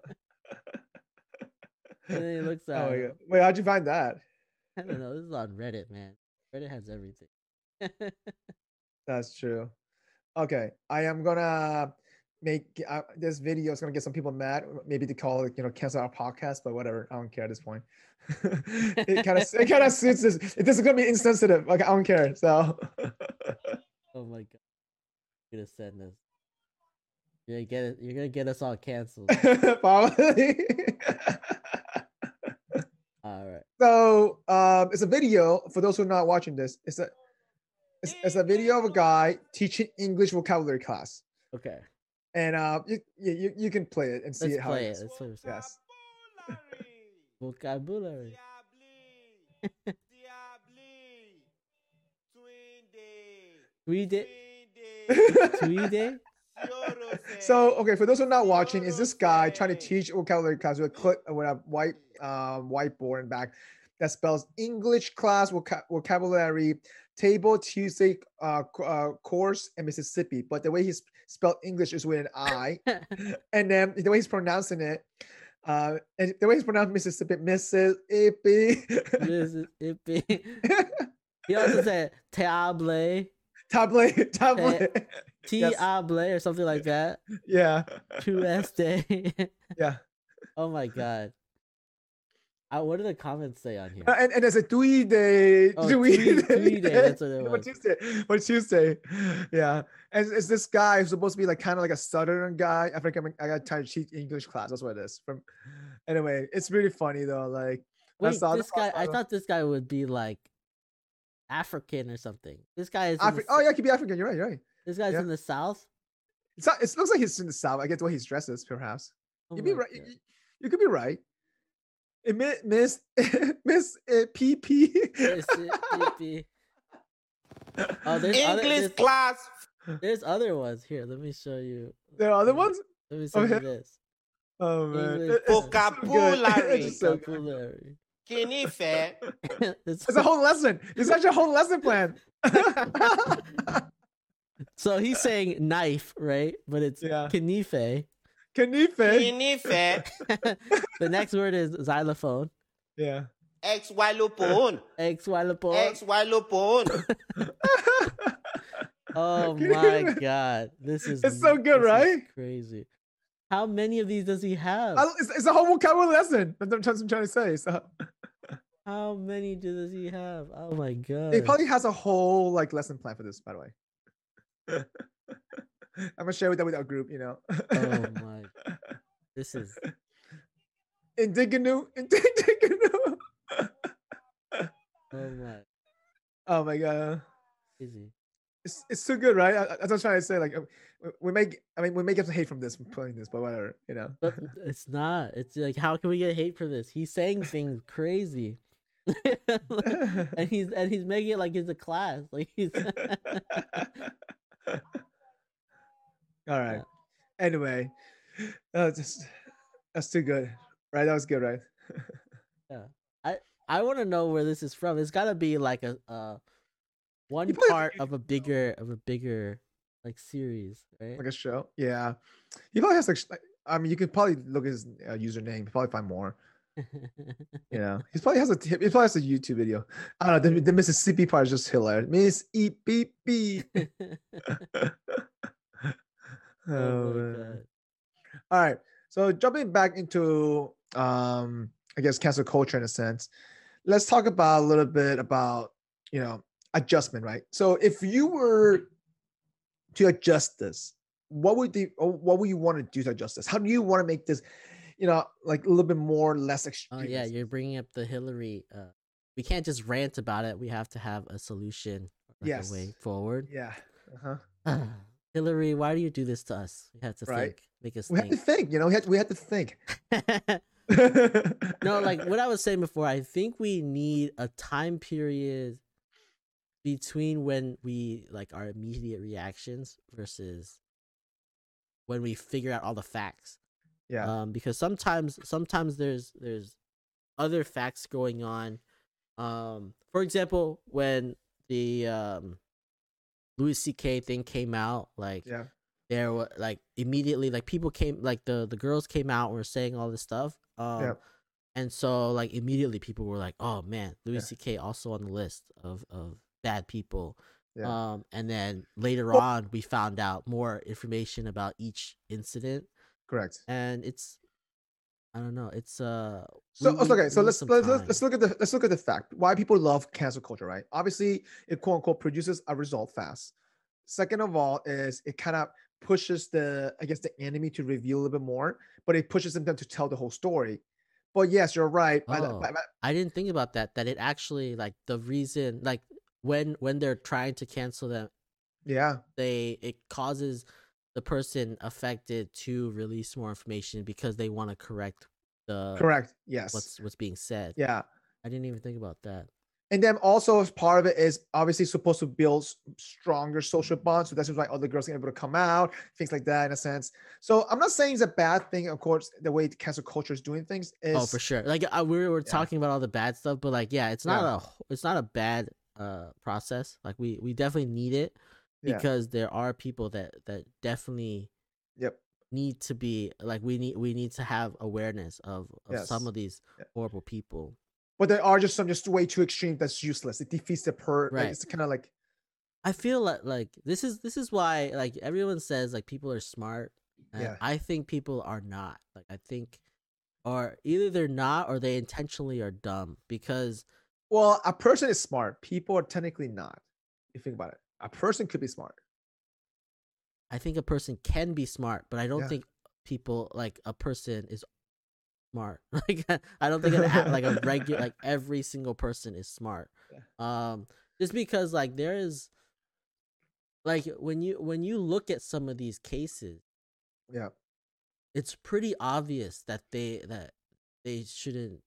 and then he looks oh at. Oh Wait, how'd you find that? I don't know. This is on Reddit, man. Reddit has everything. That's true. Okay, I am gonna make uh, this video is gonna get some people mad. Maybe to call it, you know, cancel our podcast, but whatever. I don't care at this point. it kind of it kind of suits this. This is gonna be insensitive. Like I don't care. So. oh my god! I'm gonna send this. You're gonna get it. You're gonna get us all canceled. Probably. all right. So um, it's a video for those who are not watching this. It's a it's, it's a video of a guy teaching English vocabulary class. Okay. And uh, you you, you can play it and see Let's it how play it is. It. Let's play it. Yes. Vocabulary. Tweede. Tweede. so okay, for those who are not watching, is this guy trying to teach vocabulary class with a clip with a white um, whiteboard in back that spells English class voc- vocabulary table Tuesday uh, uh, course in Mississippi, but the way he's spelled English is with an I, and then the way he's pronouncing it, uh, and the way he's pronounced Mississippi, Mississippi. Mississippi. he also said table. Table, table. table, or something like that. Yeah. Tuesday. Yeah. Oh my god. Uh, what do the comments say on here? Uh, and, and there's a three day. Oh, three, three day. That's what it was. For Tuesday. For Tuesday. Yeah. And it's this guy who's supposed to be like kind of like a southern guy. I think I'm, I got to teach English class. That's what it is. From anyway, it's really funny though. Like Wait, this guy. I thought this guy would be like African or something. This guy is. Afri- oh yeah, he could be African. You're right. You're right. This guy's yeah. in the south. It's not, it looks like he's in the south. I get the way he dresses, perhaps. Oh You'd be right. You, you, could be right. Miss Miss Miss uh, PP. Miss PP. Oh, there's English other, there's, class. There's other ones here. Let me show you. There are other ones. Let me see okay. this. Oh man, English vocabulary. So vocabulary. Kinife. it's, it's a whole lesson. It's such a whole lesson plan. so he's saying knife, right? But it's yeah. Kanife. Kanife. Kanife. the next word is xylophone. Yeah. Xylophone. Xylophone. X xylopone. X xylopone. oh my god, this is it's so good, right? Crazy. How many of these does he have? It's, it's a whole vocabulary lesson. That's what I'm trying to say. So. How many does he have? Oh my god. He probably has a whole like lesson plan for this, by the way. I'm gonna share with that with our group, you know. oh my this is Indigenu Indigenu Oh my Oh my god. Easy. It's, it's too good, right? That's what I'm trying to say. Like, we make, I mean, we may get some hate from this, from playing this, but whatever, you know. But it's not. It's like, how can we get hate for this? He's saying things crazy. and he's and he's making it like it's a class. Like he's all right. Yeah. Anyway, uh, just that's too good, right? That was good, right? yeah, I I want to know where this is from. It's got to be like a uh one part of a bigger of a bigger like series, right? Like a show. Yeah, he probably has like. I mean, you could probably look at his uh, username. probably find more you know, he probably has a he probably has a YouTube video. I don't know. The, the Mississippi part is just hilarious. Miss E beep beep. oh, oh All right. So jumping back into um, I guess cancel culture in a sense. Let's talk about a little bit about you know adjustment, right? So if you were to adjust this, what would the what would you want to do to adjust this? How do you want to make this? you know, like a little bit more less extreme. Oh yeah, you're bringing up the Hillary. Uh, we can't just rant about it. We have to have a solution. Like yes. A way forward. Yeah. Uh-huh. Hillary, why do you do this to us? We have to right. think. Make us. We think. have to think. You know, we had we had to think. no, like what I was saying before. I think we need a time period between when we like our immediate reactions versus when we figure out all the facts. Yeah. Um, because sometimes sometimes there's there's other facts going on. Um, for example, when the um Louis C.K. thing came out, like yeah. there were like immediately like people came like the the girls came out and were saying all this stuff. Um, yeah. and so like immediately people were like, oh man, Louis yeah. C.K. also on the list of of bad people. Yeah. Um, and then later well, on, we found out more information about each incident. Correct. And it's I don't know. It's uh. So we, okay, so let's let's, let's look at the let's look at the fact why people love cancel culture, right? Obviously, it quote unquote produces a result fast. Second of all, is it kind of pushes the I guess the enemy to reveal a little bit more, but it pushes them to tell the whole story. But yes, you're right. Oh, by by, by, I didn't think about that. That it actually like the reason like when when they're trying to cancel them, yeah, they it causes the person affected to release more information because they want to correct the correct yes. what's what's being said. Yeah. I didn't even think about that. And then also as part of it is obviously supposed to build stronger social bonds so that's why other girls are able to come out things like that in a sense. So i'm not saying it's a bad thing of course the way the cancel culture is doing things is oh for sure. Like uh, we were yeah. talking about all the bad stuff but like yeah it's not yeah. a it's not a bad uh process. Like we we definitely need it because there are people that that definitely yep need to be like we need we need to have awareness of, of yes. some of these yeah. horrible people but there are just some just way too extreme that's useless it defeats the per right. Like, it's kind of like I feel like like this is this is why like everyone says like people are smart. And Yeah. I think people are not. Like I think or either they're not or they intentionally are dumb because Well, a person is smart. People are technically not. You think about it. A person could be smart. I think a person can be smart, but I don't Yeah. think people like a person is smart. Like I don't think an, like a regular like every single person is smart. Um just because like there is like when you when you look at some of these cases, Yeah. it's pretty obvious that they that they shouldn't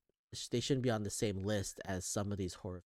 they shouldn't be on the same list as some of these horror.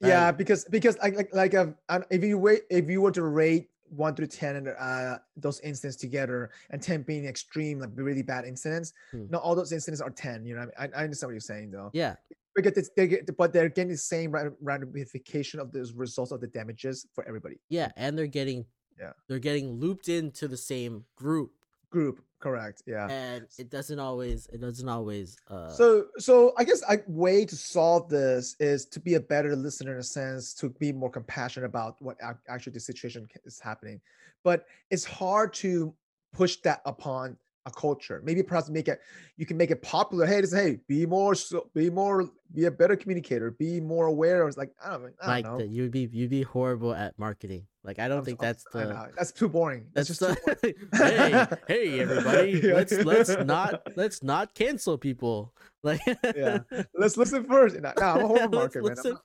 Yeah, because because like like like uh, if you wait if you were to rate one through ten and uh those incidents together and ten being extreme like really bad incidents, Hmm. not all those incidents are ten. You know, I, mean? I I understand what you're saying though. Yeah, get this, they get, but they're getting the same ra- ramification of the results of the damages for everybody. yeah, and they're getting Yeah. they're getting looped into the same group, Group, correct? Yeah. and it doesn't always it doesn't always uh So, so I guess a way to solve this is to be a better listener in a sense, to be more compassionate about what actually the situation is happening. But it's hard to push that upon a culture. Maybe perhaps make it, you can make it popular. Hey, listen, hey, be more, so, be more, be a better communicator, be more aware. It's like I don't, I don't like know. that you'd be you'd be horrible at marketing. Like I don't I'm think that's the that's too boring. That's, that's just too boring. hey hey everybody let's let's not let's not cancel people like yeah. Let's listen first. No, I'm a horror market, man. Not-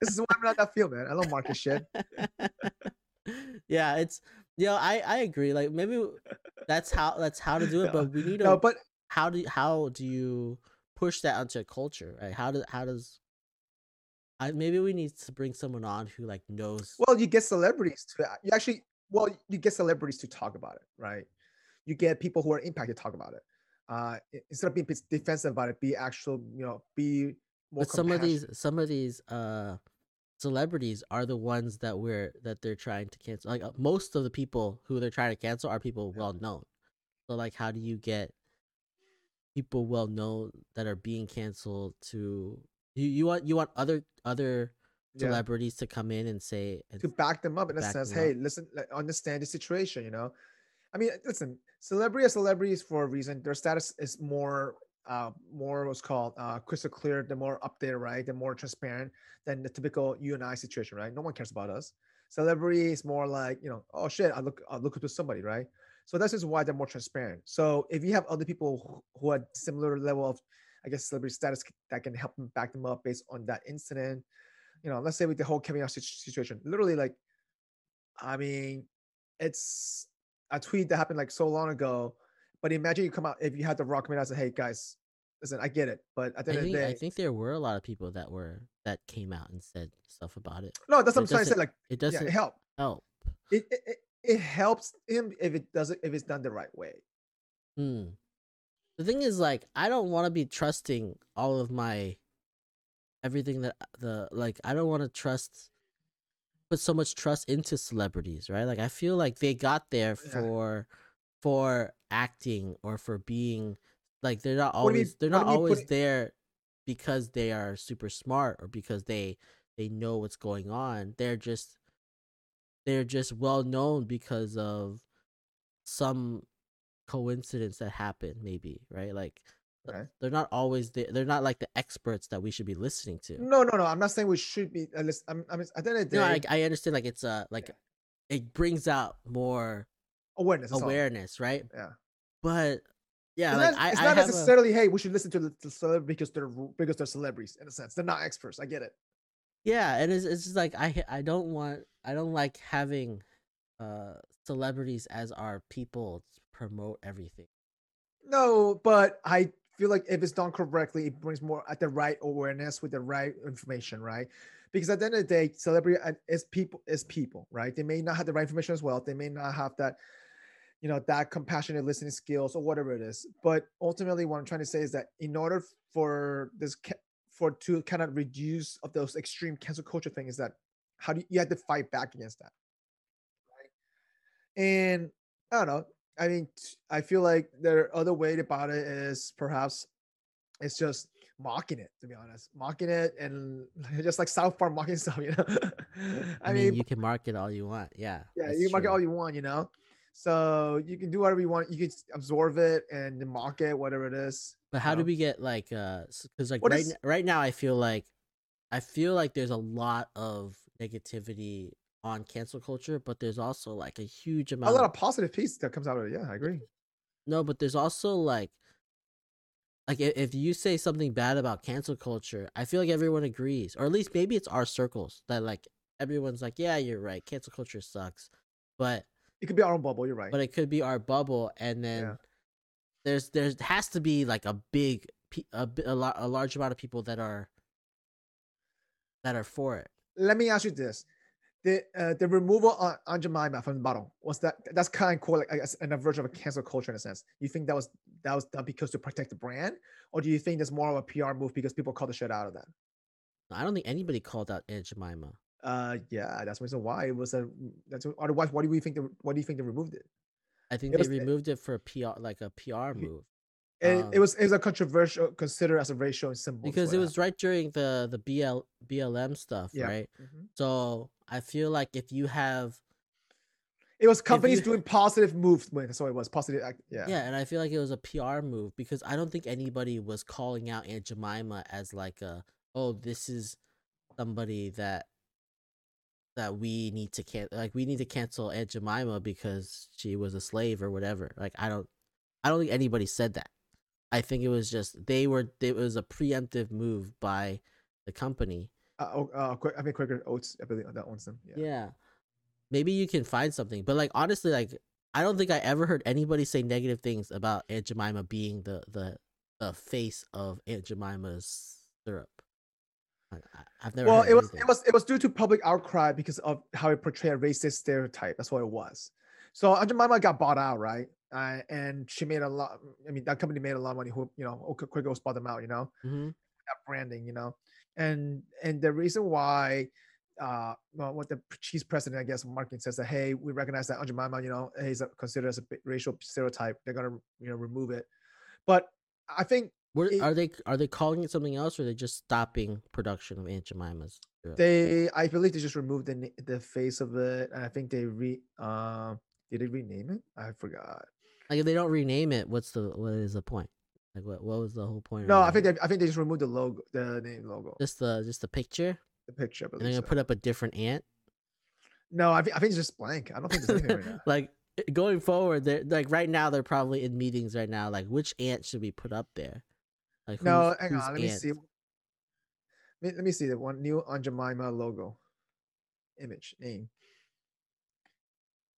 this is why I'm not that field, man. I don't market shit. yeah it's you know i i agree like maybe that's how that's how to do it No, but we need to No, but how do how do you push that onto a culture right how does how does I, maybe we need to bring someone on who like knows Well, you get celebrities to you actually. Well, you get celebrities to talk about it, right? You get people who are impacted to talk about it. Uh, instead of being defensive about it, be actual. You know, be more. but some of these some of these uh celebrities are the ones that we're that they're trying to cancel like uh, most of the people who they're trying to cancel are people well known so like how do you get people well known that are being canceled to you you want you want other other Yeah, celebrities to come in and say and to back them up in a sense. Hey, up. listen, like, understand the situation. You know, I mean, listen, celebrity are celebrities for a reason. Their status is more. Uh, more what's called uh, crystal clear. They're more up there, right? They're more transparent than the typical you and I situation, right? No one cares about us. Celebrity is more like, you know, oh shit, I look, I look up to somebody, right? So that's just why they're more transparent. So if you have other people who- who are similar level of, I guess, celebrity status that can help them back them up based on that incident, you know, let's say with the whole Kevin Hart situation, literally, like, I mean, it's a tweet that happened like so long ago. But imagine you come out if you had the rock come out and say, "Hey guys, listen, I get it," but at the I end of the think, day, I think there were a lot of people that were that came out and said stuff about it no, that's what I'm trying to say. Like, it doesn't it help. help It, it it- it helps him if it doesn't if it's done the right way. Hmm. The thing is, like, I don't want to be trusting all of my everything that the like. I don't want to trust put so much trust into celebrities, right? Like, I feel like they got there Yeah. for for acting or for being like they're not do you always they're not always putting- there because they are super smart or because they they know what's going on. They're just they're just well known because of some coincidence that happened maybe right like Okay. they're not always the, they're not like the experts that we should be listening to No, no, no. I'm not saying we should be. uh, listen, I'm, I'm, at the end of the no I, I understand like it's a like it brings out more awareness. awareness right Yeah. but yeah it's like not, I, it's not have a- necessarily. Hey, we should listen to the, the celebrity because they're because they're celebrities in a sense. They're not experts. I get it. yeah and it's, it's just like i i don't want i don't like having uh celebrities as our people promote everything No, but I feel like if it's done correctly, it brings more at the right awareness with the right information, right? Because at the end of the day, celebrity uh, is people is people, right? They may not have the right information as well. They may not have that, you know, that compassionate listening skills or whatever it is. But ultimately, what I'm trying to say is that in order for this for to kind of reduce of those extreme cancel culture thing is that how do you, you have to fight back against that? And I don't know. I mean, I feel like their other way about it is perhaps it's just mocking it. To be honest, mocking it and just like South Park mocking stuff, you know. I, mean, you can market all you want. Yeah. Yeah, you can market all you want, you know. So you can do whatever you want. You can absorb it and market whatever it is. But how you do we get like uh because like What right is- n- right now I feel like I feel like there's a lot of negativity on cancel culture, but there's also like a huge amount A lot of of positive piece that comes out of it. Yeah, I agree. no, but there's also like like if you say something bad about cancel culture, I feel like everyone agrees, or at least maybe it's our circles that like everyone's like, yeah, you're right, cancel culture sucks, but It could be our own bubble. You're right. but it could be our bubble and then Yeah. there's there's has to be like a big a, a, lot, a large amount of people that are that are for it Let me ask you this: the uh, the removal on on Jemima from the bottle was that that's kind of cool, like an version of a cancel culture in a sense. You think that was that was done because to protect the brand, or do you think there's more of a PR move because people call the shit out of that? i don't think anybody called out aunt jemima Uh, yeah, that's the reason why it was a. That's otherwise. Why do we think the? Why do you think they removed it? i think It they was- removed it for a pr like a pr move It, Um, it was it was a controversial considered as a racial symbol because it was right during the the bl blm stuff Yeah. right Mhm. so i feel like if you have It was companies you- doing positive movement. What it was. Positive. Yeah. yeah and i feel like it was a pr move because i don't think anybody was calling out aunt jemima as like a oh this is somebody that that we need to can like we need to cancel aunt jemima because she was a slave or whatever like i don't i don't think anybody said that i think it was just they were it was a preemptive move by the company Uh, oh, uh, quick, I mean, Quaker Oats. I believe that owns them. Yeah. yeah. Maybe you can find something. But like honestly, like I don't think I ever heard anybody say negative things about Aunt Jemima being the the the face of Aunt Jemima's syrup. I, I've never. Well, it was anything. it was it was due to public outcry because of how it portrayed a racist stereotype. That's what it was. So Aunt Jemima got bought out, right? Uh, and she made a lot. I mean, that company made a lot of money. Who you know, Quaker Oats bought them out. You know, Mhm. that branding. You know, and and the reason why. Uh, well, what the chief president, I guess, marketing says that, hey, we recognize that Aunt Jemima, you know, is considered as a racial stereotype. They're gonna, you know, remove it. But I think What it- are they? Are they calling it something else, or are they just stopping production of Aunt Jemima's? They, I believe they just removed the the face of it, and I think they re, uh, did they rename it? I forgot. like if they don't rename it, what's the what is the point? Like what what was the whole point? No, I think they, I think they just removed the logo, the name logo, just the just the picture, the picture. And they're gonna so. put up a different aunt. No, I think I think it's just blank. I don't think there's anything right now. like eh, going forward, they're like right now they're probably in meetings right now. Like which aunt should we put up there? Like No, hang on. Let me ant? see. Let me, let me see the one new Aunt Jemima logo, image name.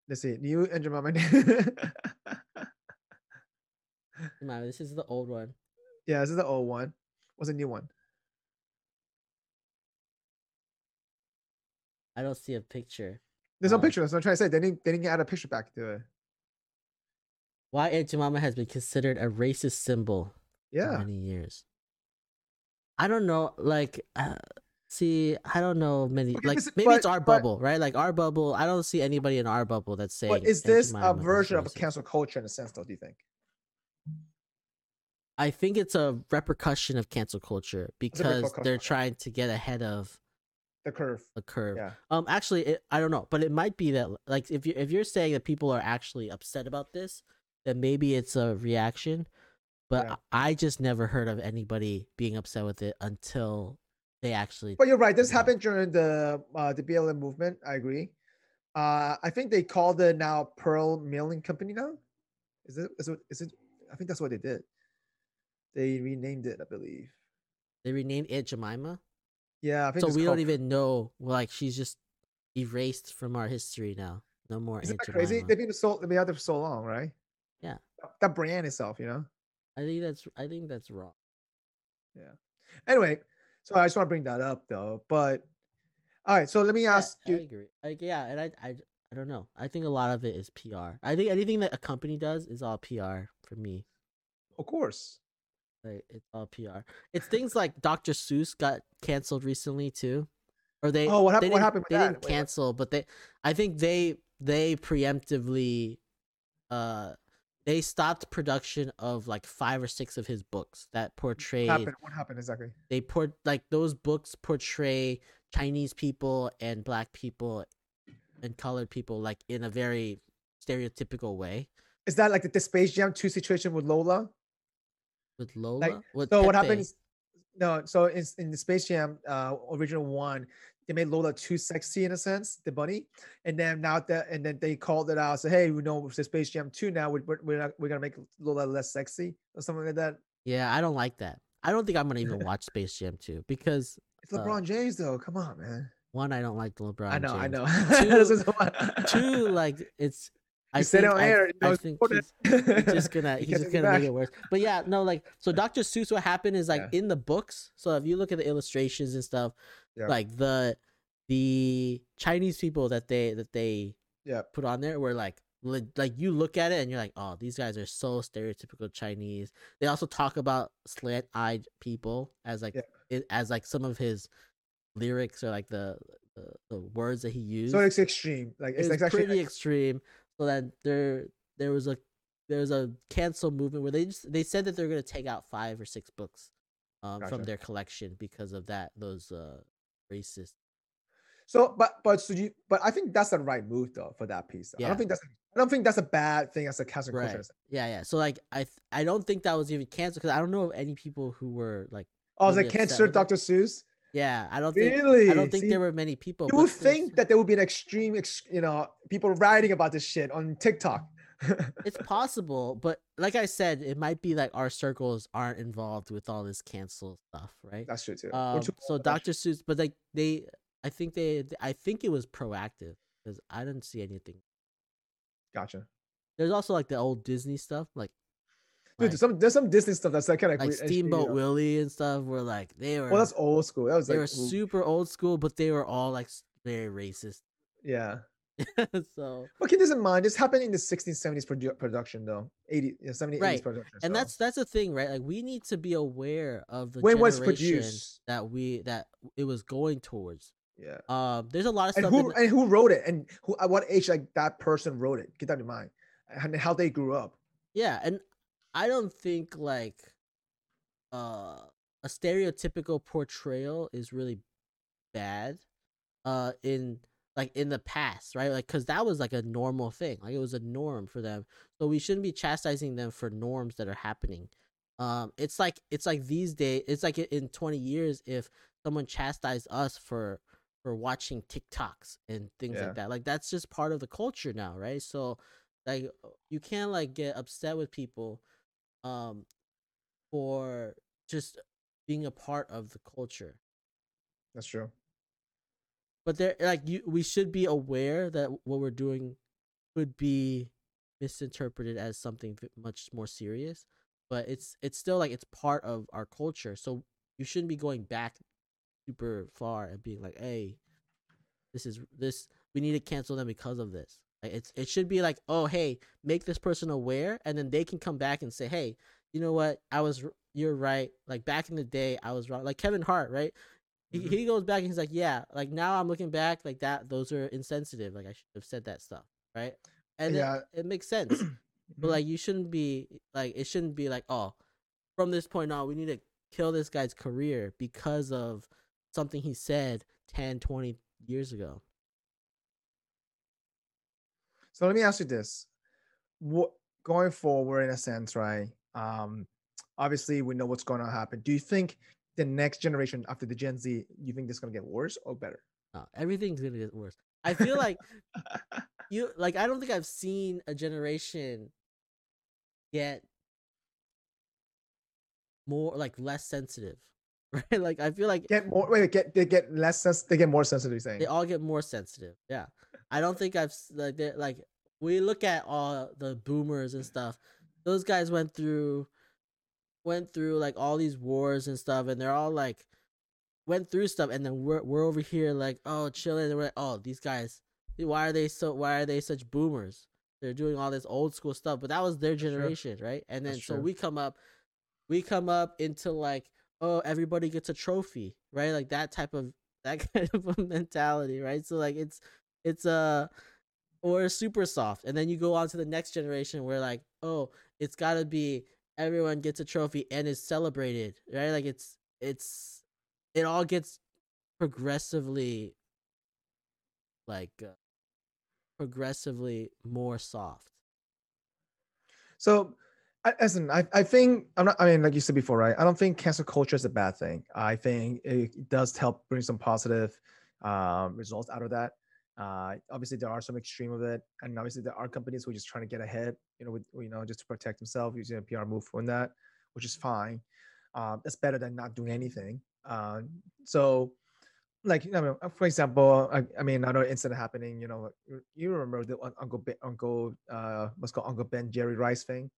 Let's see, new Aunt Jemima This is the old one. yeah, this is the old one. What's the new one? I don't see a picture. There's no picture. That's what I'm trying to say. They didn't. They didn't add a picture back to it. Why Aunt Jemima has been considered a racist symbol for Yeah. many years. I don't know. Like, uh, see, I don't know many. Like maybe it's our but- bubble, right? Like our bubble. I don't see anybody in our bubble that's saying. But is this a version of a cancel culture in a sense, though? Do you think? I think it's a repercussion of cancel culture because they're trying to get ahead of The curve. the curve. Yeah. Um, actually, it, I don't know, but it might be that like if you if you're saying that people are actually upset about this, then maybe it's a reaction. But Yeah. I just never heard of anybody being upset with it until they actually. But you're right. This happened during the uh, the BLM movement. I agree. Uh, I think they called the now Pearl Milling Company. Now, is it? Is it? Is it? I think that's what they did. They renamed it, I believe. They renamed Aunt Jemima, Yeah, I think so we don't even know. Like she's just erased from our history now. No more Isn't Aunt that crazy? Jemima. They've been so they've been out there for so long, right? Yeah. That brand itself, you know. I think that's I think that's wrong. Yeah. Anyway, so I just want to bring that up though. But all right, so let me Yeah, ask I you. agree. Like, yeah, and I, I, I don't know. I think a lot of it is PR. I think anything that a company does is all PR for me. Of course. Like, it's all PR. It's things like Dr. Seuss got canceled recently too, or they. Oh, what hap- they what didn't- happened They that? didn't Wait, what- cancel, but they. I think they they preemptively, uh, they stopped production of like five or six of his books that portray. What happened? What happened exactly? they port like those books portray Chinese people and black people and colored people like in a very stereotypical way. Is that like the, the Space Jam 2 situation with Lola? With Lola? Like, with so what happens? No, so in, in the Space Jam uh, original one, they made Lola too sexy in a sense, the bunny, and then now that and then they called it out, so hey, we know it's the Space Jam 2 now, we're we're, not, we're gonna make Lola less sexy or something like that. Yeah, I don't like that. I don't think I'm gonna even watch Space Jam 2 because It's LeBron James though. Come on, man. one, I don't like the LeBron. I know, I know. Two- This is why- Two, like it's. I said on I, air. you know, I think important. he's just gonna he's just gonna make it worse. But yeah, no, like so Dr. Seuss what happened is like Yeah. in the books. So if you look at the illustrations and stuff, Yeah. like the the Chinese people that they that they Yeah. put on there were like like you look at it and you're like, oh, these guys are so stereotypical Chinese. They also talk about slant eyed people as like Yeah. it, as like some of his lyrics or like the the, the words that he used So it's extreme. Like it's, it's like actually pretty extreme. So that there there was a there was a cancel movement where they just they said that they're gonna take out five or six books um, Gotcha. from their collection because of that those uh racist. So, but but so you, but I think that's the right move though for that piece. Yeah. I don't think that's I don't think that's a bad thing as a cancel Right. culture. Yeah, yeah. So like I th- I don't think that was even canceled because I don't know of any people who were like Oh, really upset cancer. Dr. Seuss. Yeah I don't think Really? I don't think See, there were many people. You would think that there would be an extreme, ex, you know, people writing about this shit on TikTok. it's possible, but like I said, it might be like our circles aren't involved with all this cancel stuff, right? That's true too. Um, too- so Dr. Seuss, but like they, I think they, I think it was proactive because I didn't see anything. Gotcha. There's also like the old Disney stuff, like Dude, like, some there's some Disney stuff that's like kind of like Steamboat Willie and stuff, were like they were, Well, that's old school. That was they like were ooh, super old school, but they were all like very racist. yeah. so But keep this in mind. This happened in the 16, 70s produ- production though. 80, yeah, 70, 80s Right. production. and so. that's that's the thing, right? Like we need to be aware of the when was produced. that we that it was going towards. Yeah. Um, there's a lot of and stuff. who the- and who wrote it and who at what age like that person wrote it keep that in mind and how they grew up Yeah, and I don't think like uh a stereotypical portrayal is really bad uh in like in the past, right? Like cuz that was like a normal thing. Like it was a norm for them. So we shouldn't be chastising them for norms that are happening. Um it's like it's like these days it's like in 20 years if someone chastised us for for watching TikToks and things Yeah. like that. Like that's just part of the culture now, right? So like you can't like get upset with people um for just being a part of the culture. That's true. But there like you we should be aware that what we're doing could be misinterpreted as something much more serious but it's it's still like it's part of our culture so you shouldn't be going back super far and being like hey this is this we need to cancel them because of this like it's it should be like oh hey make this person aware and then they can come back and say hey you know what? I was you're right. Like back in the day i was wrong. Like kevin hart right? He, Mhm. he goes back and he's like yeah like now i'm looking back like that those are insensitive. Like i should have said that stuff right? And Yeah. it, it makes sense. But Mhm. like you shouldn't be like it shouldn't be like oh from this point on we need to kill this guy's career because of something he said 10 20 years ago so let me ask you this. What going forward in a sense right um obviously we know what's going to happen. Do you think the next generation after the gen z you think this is going to get worse or better? No, everything's gonna get worse. I feel like you like i don't think i've seen a generation get more like less sensitive right? Like i feel like get more wait get they get less they get more sensitive saying? They all get more sensitive yeah. I don't think i've like they're like we look at all the boomers and stuff those guys went through went through like all these wars and stuff and they're all like went through stuff and then we're, we're over here like oh chilling and we're like oh these guys why are they so why are they such boomers? They're doing all this old school stuff but that was their generation right? And then That's so true. we come up we come up into like oh everybody gets a trophy right? Like that type of that kind of a mentality right? So like it's it's uh or super soft and then you go on to the next generation where like oh it's got to be everyone gets a trophy and is celebrated right like it's it's it all gets progressively like uh, progressively more soft. So, I, listen, I, I think I'm not. I mean, like you said before, right? I don't think cancel culture is a bad thing. I think it does help bring some positive um, results out of that. Uh, obviously, there are some extreme of it, and obviously there are companies who are just trying to get ahead, you know, with you know just to protect themselves using a PR move from that, which is fine. Um, that's better than not doing anything. Uh, so, like, you know, for example, I, I mean, another incident happening. You know, you remember the Uncle ben, Uncle uh, what's called Uncle Ben Jerry Rice thing?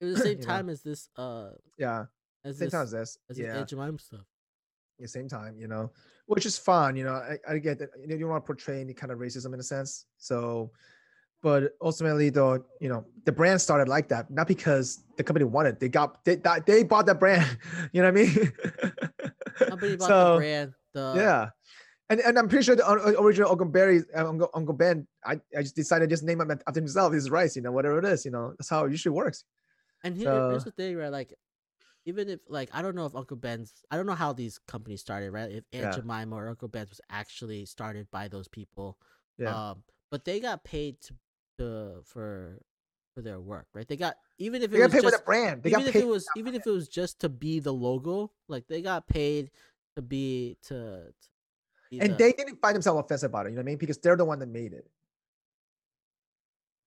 It was the same time know? as this. Uh, yeah, as same this, time as this. As yeah, Jemima stuff. The same time, you know, which is fine. You know, I, I get that you, don't want to portray any kind of racism in a sense. So, but ultimately, though, you know, the brand started like that, not because the company wanted. They got they they bought that brand. You know what I mean? Company bought so, the brand. The... Yeah. And, and I'm pretty sure the original Uncle Barry, uh, Uncle, Uncle Ben, I, I just decided to just name him after himself. This is rice, you know, whatever it is, you know, that's how it usually works. And here, so, here's the thing, right? Like, even if like I don't know if Uncle Ben's I don't know how these companies started, right? If Aunt yeah. Jemima or Uncle Ben's was actually started by those people. Yeah. Um, but they got paid to, to for for their work, right? They got even if it they was got paid just, the brand. They even if it was even if it was just to be the logo, like they got paid to be to. to be and the, they didn't find themselves offensive about it. You know what I mean? Because they're the one that made it.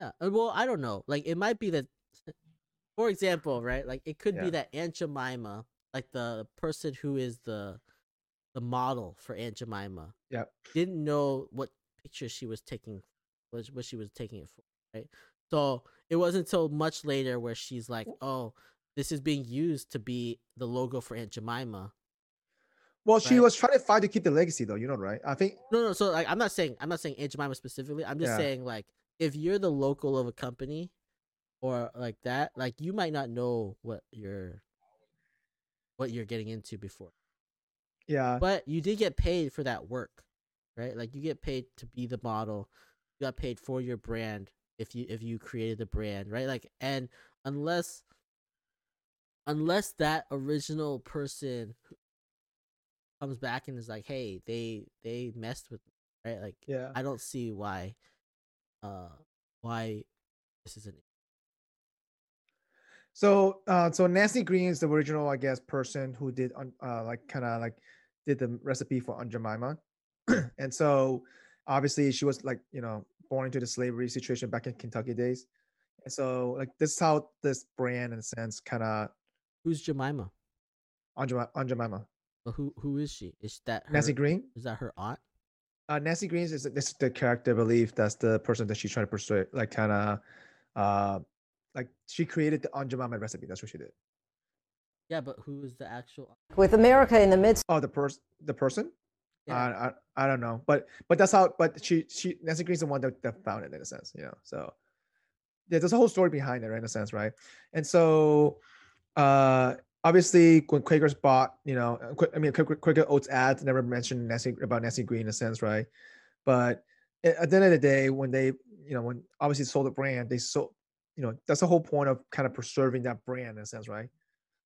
Yeah. Well, I don't know. Like it might be that for example, right? Like it could yeah. be that Aunt Jemima, like the person who is the the model for Aunt Jemima, yeah, didn't know what picture she was taking, was what she was taking it for, right? So it wasn't until much later where she's like, "Oh, this is being used to be the logo for Aunt Jemima." Well, right? she was trying to fight to keep the legacy, though. You know, right? I think. No, no. So like, I'm not saying I'm not saying Aunt Jemima specifically. I'm just yeah. saying like, if you're the local of a company, or like that, like you might not know what you're what you're getting into before. Yeah. But you did get paid for that work, right? Like you get paid to be the model. You got paid for your brand if you if you created the brand, right? Like and unless unless that original person comes back and is like, "Hey, they they messed with me," right? Like yeah. I don't see why uh why this is an so, uh, so Nancy Green is the original, I guess, person who did, uh, like, kind of like did the recipe for Aunt Jemima, and so obviously she was like, you know, born into the slavery situation back in Kentucky days, and so like this is how this brand, in a sense, kind of. Who's Jemima? Aunt Jemima. Aunt Jemima. But who who is she? Is that her, Nancy Green? Is that her aunt? Uh, Nancy Green is this is the character, I believe. That's the person that she's trying to persuade, like kind of, uh, like she created the Aunt Jemima recipe. That's what she did. Yeah, but who is the actual? With America in the midst. Oh, the person. The person. Yeah. Uh, I I don't know, but but that's how. But she she Nancy Green's the one that, that found it in a sense, you know. So yeah, there's a whole story behind it, right, in a sense, right? And so uh obviously when Quakers bought, you know, uh, I mean Quaker Oats ads never mentioned Nancy about Nancy Green in a sense, right? But at the end of the day, when they, you know, when obviously sold the brand, they sold you know that's the whole point of kind of preserving that brand in a sense, right?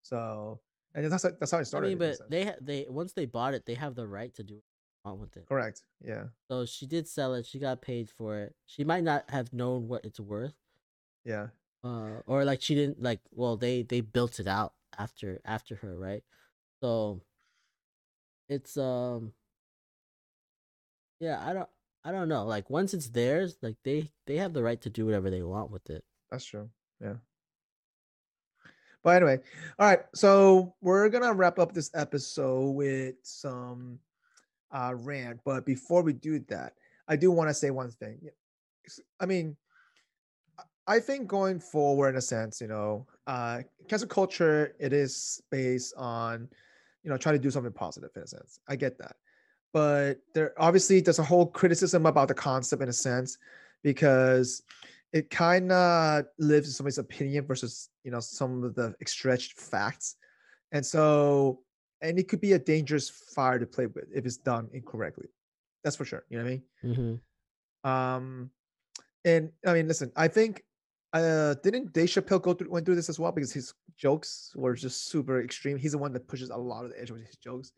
So and that's that's how it started. I mean, but they they once they bought it, they have the right to do on with it. Correct. Yeah. So she did sell it. She got paid for it. She might not have known what it's worth. Yeah. Uh, or like she didn't like. Well, they they built it out after after her, right? So it's um. Yeah, I don't. I don't know. Like once it's theirs, like they they have the right to do whatever they want with it. That's true. Yeah. But anyway, all right. So we're gonna wrap up this episode with some uh rant. But before we do that, I do want to say one thing. I mean, I think going forward, in a sense, you know, uh, cancel culture it is based on, you know, trying to do something positive in a sense. I get that, but there obviously there's a whole criticism about the concept in a sense because it kind of lives in somebody's opinion versus you know some of the stretched facts and so and it could be a dangerous fire to play with if it's done incorrectly that's for sure you know what i mean mm-hmm. um and i mean listen i think uh didn't Dave Chappelle go through went through this as well because his jokes were just super extreme. He's the one that pushes a lot of the edge with his jokes.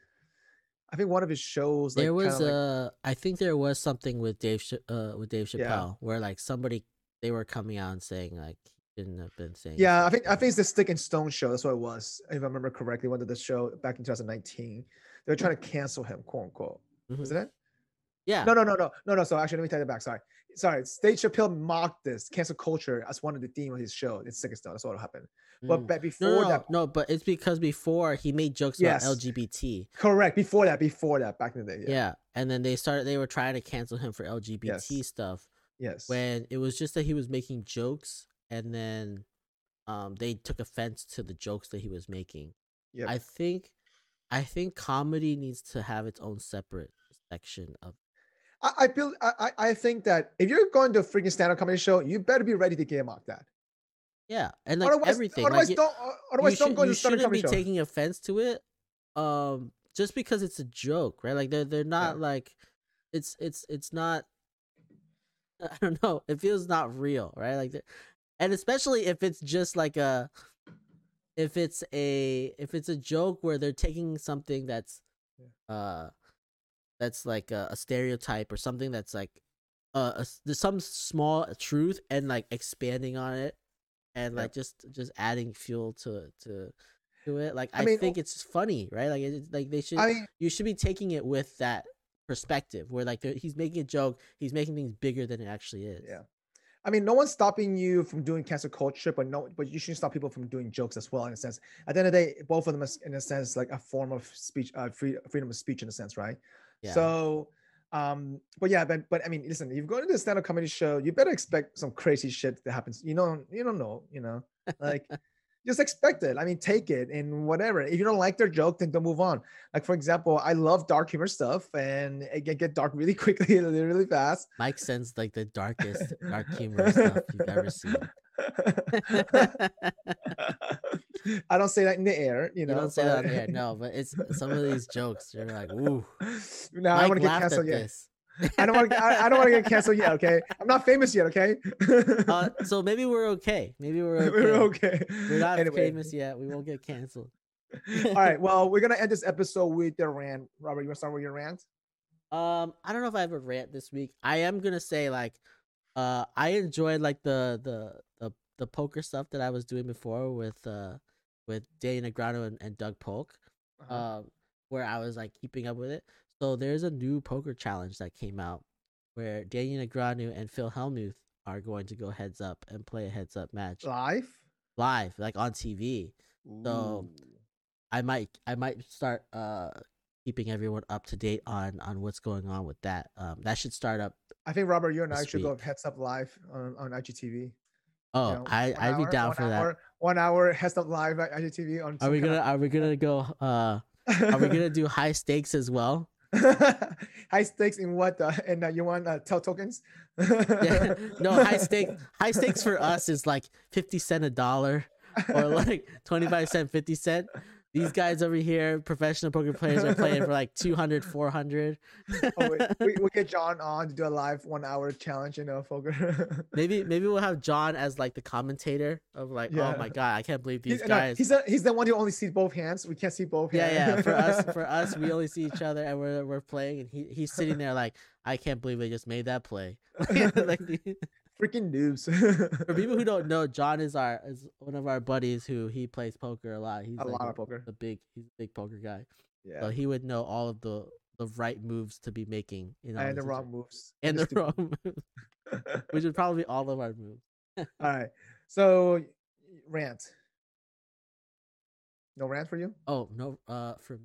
I think one of his shows. Like, there was kinda like- uh I think there was something with Dave uh with Dave Chappelle Yeah. where like somebody they were coming out and saying like he shouldn't have been saying Yeah, I think I think it's the Stick and Stone show. That's what it was. If I remember correctly, one of the show back in 2019. They were trying to cancel him, quote unquote. Mhm. Isn't it? yeah No, no, no, no, no, no. So actually, let me take it back. Sorry, sorry. Dave Chappelle mocked this cancel culture as one of the theme of his show. It's Stick and Stone. That's what happened. But, Mm. but before no, no, that, no, but it's because before he made jokes Yes. about LGBT. correct. Before that, before that, back in the day. Yeah. Yeah. and then they started. They were trying to cancel him for LGBT Yes. stuff Yes. when it was just that he was making jokes, and then um they took offense to the jokes that he was making. Yep. I think, I think comedy needs to have its own separate section of. I, I feel I, I think that if you're going to a freaking stand-up comedy show, you better be ready to get mocked that. Yeah, and like otherwise, everything. Otherwise, like, don't. uh, Otherwise, you, don't should- go to you a stand-up shouldn't be taking offense to it, um, just because it's a joke, right? Like they're they're not like, it's it's it's not. I don't know. It feels not real, right? Like, and especially if it's just like a, if it's a if it's a joke where they're taking something that's, uh, that's like a, a stereotype or something that's like, uh, a some small truth and like expanding on it, and Yep. like just just adding fuel to to to it. Like I I, mean, think it's funny, right? Like it's like they should I mean, you should be taking it with that perspective where like he's making a joke, he's making things bigger than it actually is. yeah. I mean, no one's stopping you from doing cancel culture, but no, but you shouldn't stop people from doing jokes as well. In a sense, at the end of the day, both of them is in a sense like a form of speech, uh, free, freedom of speech in a sense, right? Yeah. So, um, but yeah, but but I mean, listen, if you go to the stand-up comedy show, you better expect some crazy shit that happens. You know, you don't know, you know, like just expect it. I mean, take it and whatever. If you don't like their joke, then don't move on. Like for example, I love dark humor stuff, and it can get dark really quickly, really fast. Mike sends like the darkest dark humor stuff you've ever seen. I don't say that in the air, you You know. don't say that in the air, no, but it's some of these jokes. You're like, ooh, no, I want to get canceled this. I don't want to. I, I don't want to get canceled yet. Okay, I'm not famous yet. Okay. Uh, so maybe we're okay. Maybe we're okay. We're okay. We're not Anyway. famous yet. We won't get canceled. All right. Well, we're gonna end this episode with the rant. Robert, you want to start with your rant? Um, I don't know if I have a rant this week. I am gonna say like, uh, I enjoyed like the the the the poker stuff that I was doing before with uh with Danny Negreanu and, and Doug Polk. Uh-huh. um, where I was like keeping up with it. So there's a new poker challenge that came out where Daniel Negreanu and Phil Hellmuth are going to go heads up and play a heads up match Live. live, like on TV. So- I might I might start uh keeping everyone up to date on on what's going on with that. Um, that should start up. I think Robert, you and I should go heads up live on, on IGTV. Oh, you know, I I'd be down for that. One hour heads up live at IGTV on. Are we gonna Are we gonna go? Uh, are we gonna do high stakes as well? High stakes in what? Uh, and uh, you want uh, tell tokens? Yeah. No, high stake high stakes for us is like fifty cent a dollar. or like 25 cent 50 cent these guys over here professional poker players are playing for like 200 400 oh, wait, we, we get John on to do a live one hour challenge, you uh, know, poker. maybe maybe we'll have john as like the commentator of like Yeah. oh my god i can't believe these he's, no, guys he's, the, he's the one who only sees both hands. We can't see both yeah hands. yeah for us for us we only see each other and we're we're playing and he, he's sitting there like i can't believe they just made that play like freaking noobs. for people who don't know john is our is one of our buddies who he plays poker a lot he's a like lot of poker. a big he's a big poker guy Yeah. so he would know all of the the right moves to be making in and the wrong moves. and the stupid- wrong moves, which would probably be all of our moves. All right. So rant. No rant for you? Oh no, uh, for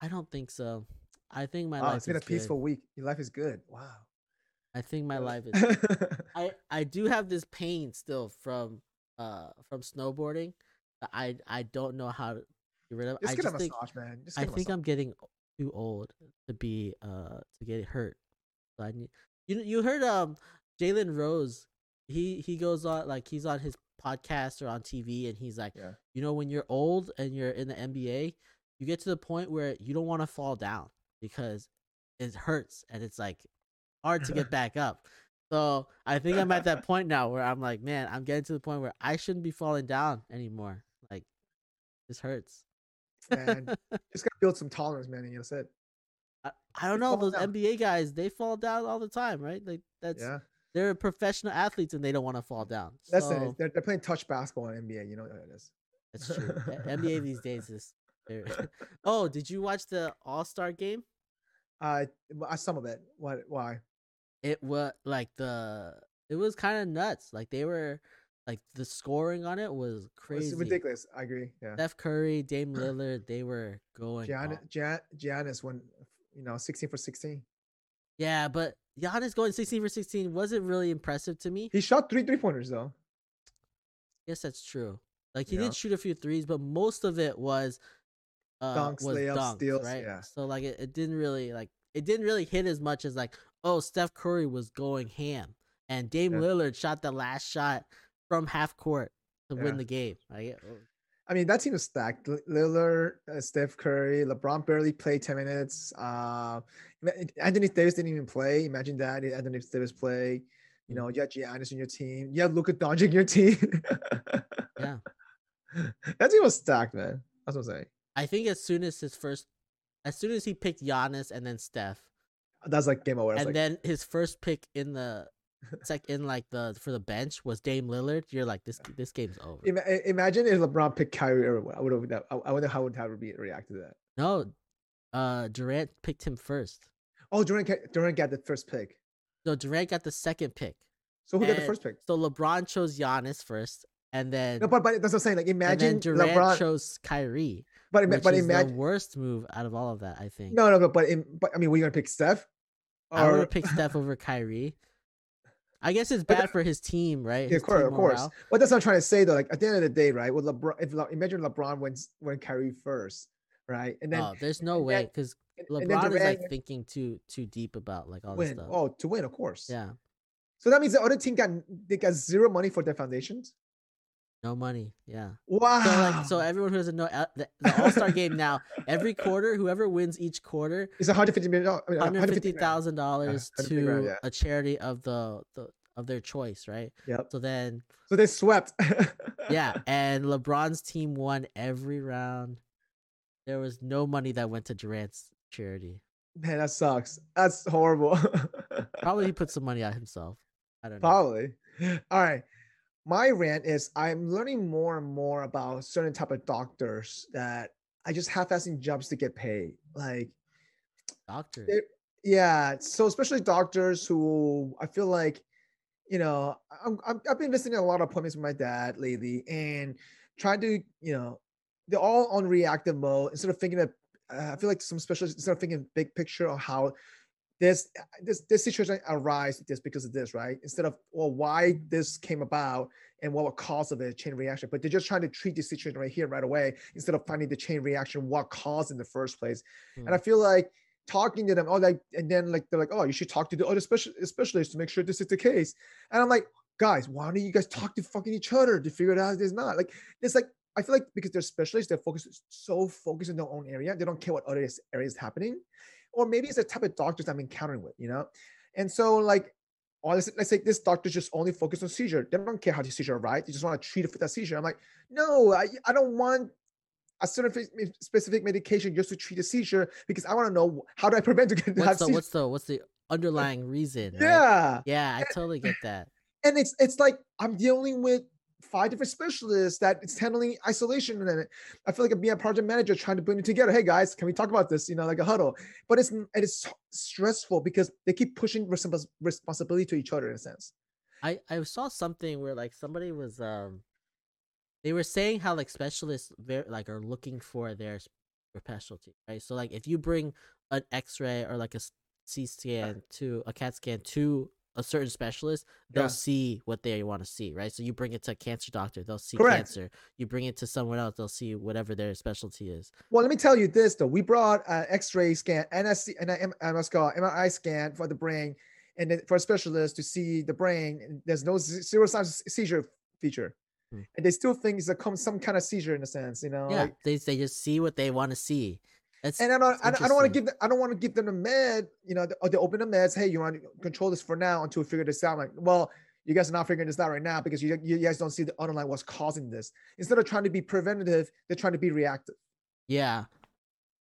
I don't think so. I think my Wow, life it's been a peaceful good. week. Your life is good. Wow. I think my life is. I I do have this pain still from uh from snowboarding. I I don't know how to get rid of. Just I get a think massage, man. Just I think. I'm getting too old to be uh to get hurt. So I need you you heard um Jalen Rose he he goes on like he's on his podcast or on TV and he's like Yeah. you know when you're old and you're in the NBA you get to the point where you don't want to fall down because it hurts and it's like hard to get back up. So I think I'm at that point now where I'm like, man, I'm getting to the point where I shouldn't be falling down anymore. Like this hurts. man. Just gotta build some tolerance, man, and you know that's it. I, I don't know those down. NBA guys. They fall down all the time, right? Like that's yeah. They're professional athletes and they don't want to fall down. That's so, it. They're, they're playing touch basketball in NBA. You know what it is. That's true. NBA these days is. oh, did you watch the All Star game? Uh, some of it. What? Why? It was like the. It was kind of nuts. Like they were, like the scoring on it was crazy. It's ridiculous. I agree. Yeah. Steph Curry, Dame Lillard, they were going. Gian- Gian- Giannis went, you know, sixteen for sixteen. Yeah, but Giannis going 16 for 16 wasn't really impressive to me. He shot three three pointers though. Yes, that's true. Like he yeah. did shoot a few threes, but most of it was uh, dunks, was layups, dunks, steals, right? Yeah. So like it, it didn't really like it didn't really hit as much as like oh Steph Curry was going ham and Dame yeah. Lillard shot the last shot from half court to yeah. win the game. Like, oh. I mean, that team is stacked. Lillard, uh, Steph Curry, LeBron barely played 10 minutes. Uh, Anthony Davis didn't even play. Imagine that. Anthony Davis play. You know, you had Giannis in your team. You had Luka Doncic in your team. yeah. That team was stacked, man. That's what I'm saying. I think as soon as his first, as soon as he picked Giannis and then Steph, that's like game over. And like, then his first pick in the it's like in like the for the bench was Dame Lillard. You're like this this game's over. Imagine if LeBron picked Kyrie Irving. I would have. I wonder how would have reacted to that. No, uh, Durant picked him first. Oh, Durant Durant got the first pick. No, Durant got the second pick. So who and, got the first pick? So LeBron chose Giannis first, and then no, but, but that's what I'm saying. Like imagine Durant LeBron chose Kyrie. But but imagine the worst move out of all of that. I think. No, no, but but, but I mean, were you gonna pick Steph? I would have picked Steph over Kyrie. I guess it's bad for his team, right? Yeah, of course, of course. But that's what I'm trying to say, though. Like at the end of the day, right? With LeBron, if Le, imagine LeBron wins when Kyrie first, right? And then oh, there's no way because LeBron is like thinking too too deep about like all win. this stuff. Oh, to win, of course. Yeah. So that means the other team got they got zero money for their foundations. No money. Yeah. Wow. So like, so everyone who doesn't know uh, the, the All Star game now, every quarter, whoever wins each quarter, it's 150 million. One hundred fifty thousand dollars to grand, yeah. a charity of the the of their choice, right? Yep. So then, so they swept. yeah, and LeBron's team won every round. There was no money that went to Durant's charity. Man, that sucks. That's horrible. Probably he put some money out himself. I don't know. Probably. All right. My rant is I'm learning more and more about certain type of doctors that I just half-assing jobs to get paid. Like doctors. Yeah. So especially doctors who I feel like you know, I'm, i have been listening a lot of appointments with my dad lately and trying to, you know, they're all on reactive mode instead of thinking that uh, I feel like some specialists instead of thinking big picture of how this this this situation arise just because of this, right? Instead of well, why this came about and what were cause of it, chain reaction. But they're just trying to treat the situation right here, right away, instead of finding the chain reaction, what caused in the first place. Mm. And I feel like talking to them, oh, like, and then like they're like, oh, you should talk to the other special specialists to make sure this is the case. And I'm like, guys, why don't you guys talk to fucking each other to figure it out? It's not like it's like I feel like because they're specialists, they're focused so focused in their own area, they don't care what other areas happening, or maybe it's the type of doctors I'm encountering with, you know. And so like, or let's, let's say this doctor just only focused on seizure. They don't care how the seizure right. They just want to treat it for that seizure. I'm like, no, I, I don't want a certain specific medication just to treat a seizure because I want to know how do I prevent to get what's the, what's the what's the underlying reason? Right? Yeah, yeah, I totally get that. And it's it's like I'm dealing with five different specialists that it's handling isolation and I feel like I'm being a project manager trying to bring it together. Hey guys, can we talk about this? You know, like a huddle. But it's it is stressful because they keep pushing responsibility to each other in a sense. I I saw something where like somebody was um they were saying how like specialists very like are looking for their specialty, right? So like if you bring an X-ray or like a C scan to a CAT scan to a certain specialist, they'll yeah. see what they want to see, right? So you bring it to a cancer doctor, they'll see Correct. cancer. You bring it to someone else, they'll see whatever their specialty is. Well, let me tell you this though: we brought an X-ray scan, NSC, and an MRI scan for the brain, and then for a specialist to see the brain. There's no zero signs seizure feature. Hmm. and they still think it's a some kind of seizure in a sense, you know. Yeah, like, they they just see what they want to see. That's, and I don't I, I don't want to give them, I don't want to give them a med, you know, or they open the meds. Hey, you want to control this for now until we figure this out. I'm like, well, you guys are not figuring this out right now because you, you guys don't see the underlying what's causing this. Instead of trying to be preventative, they're trying to be reactive. Yeah,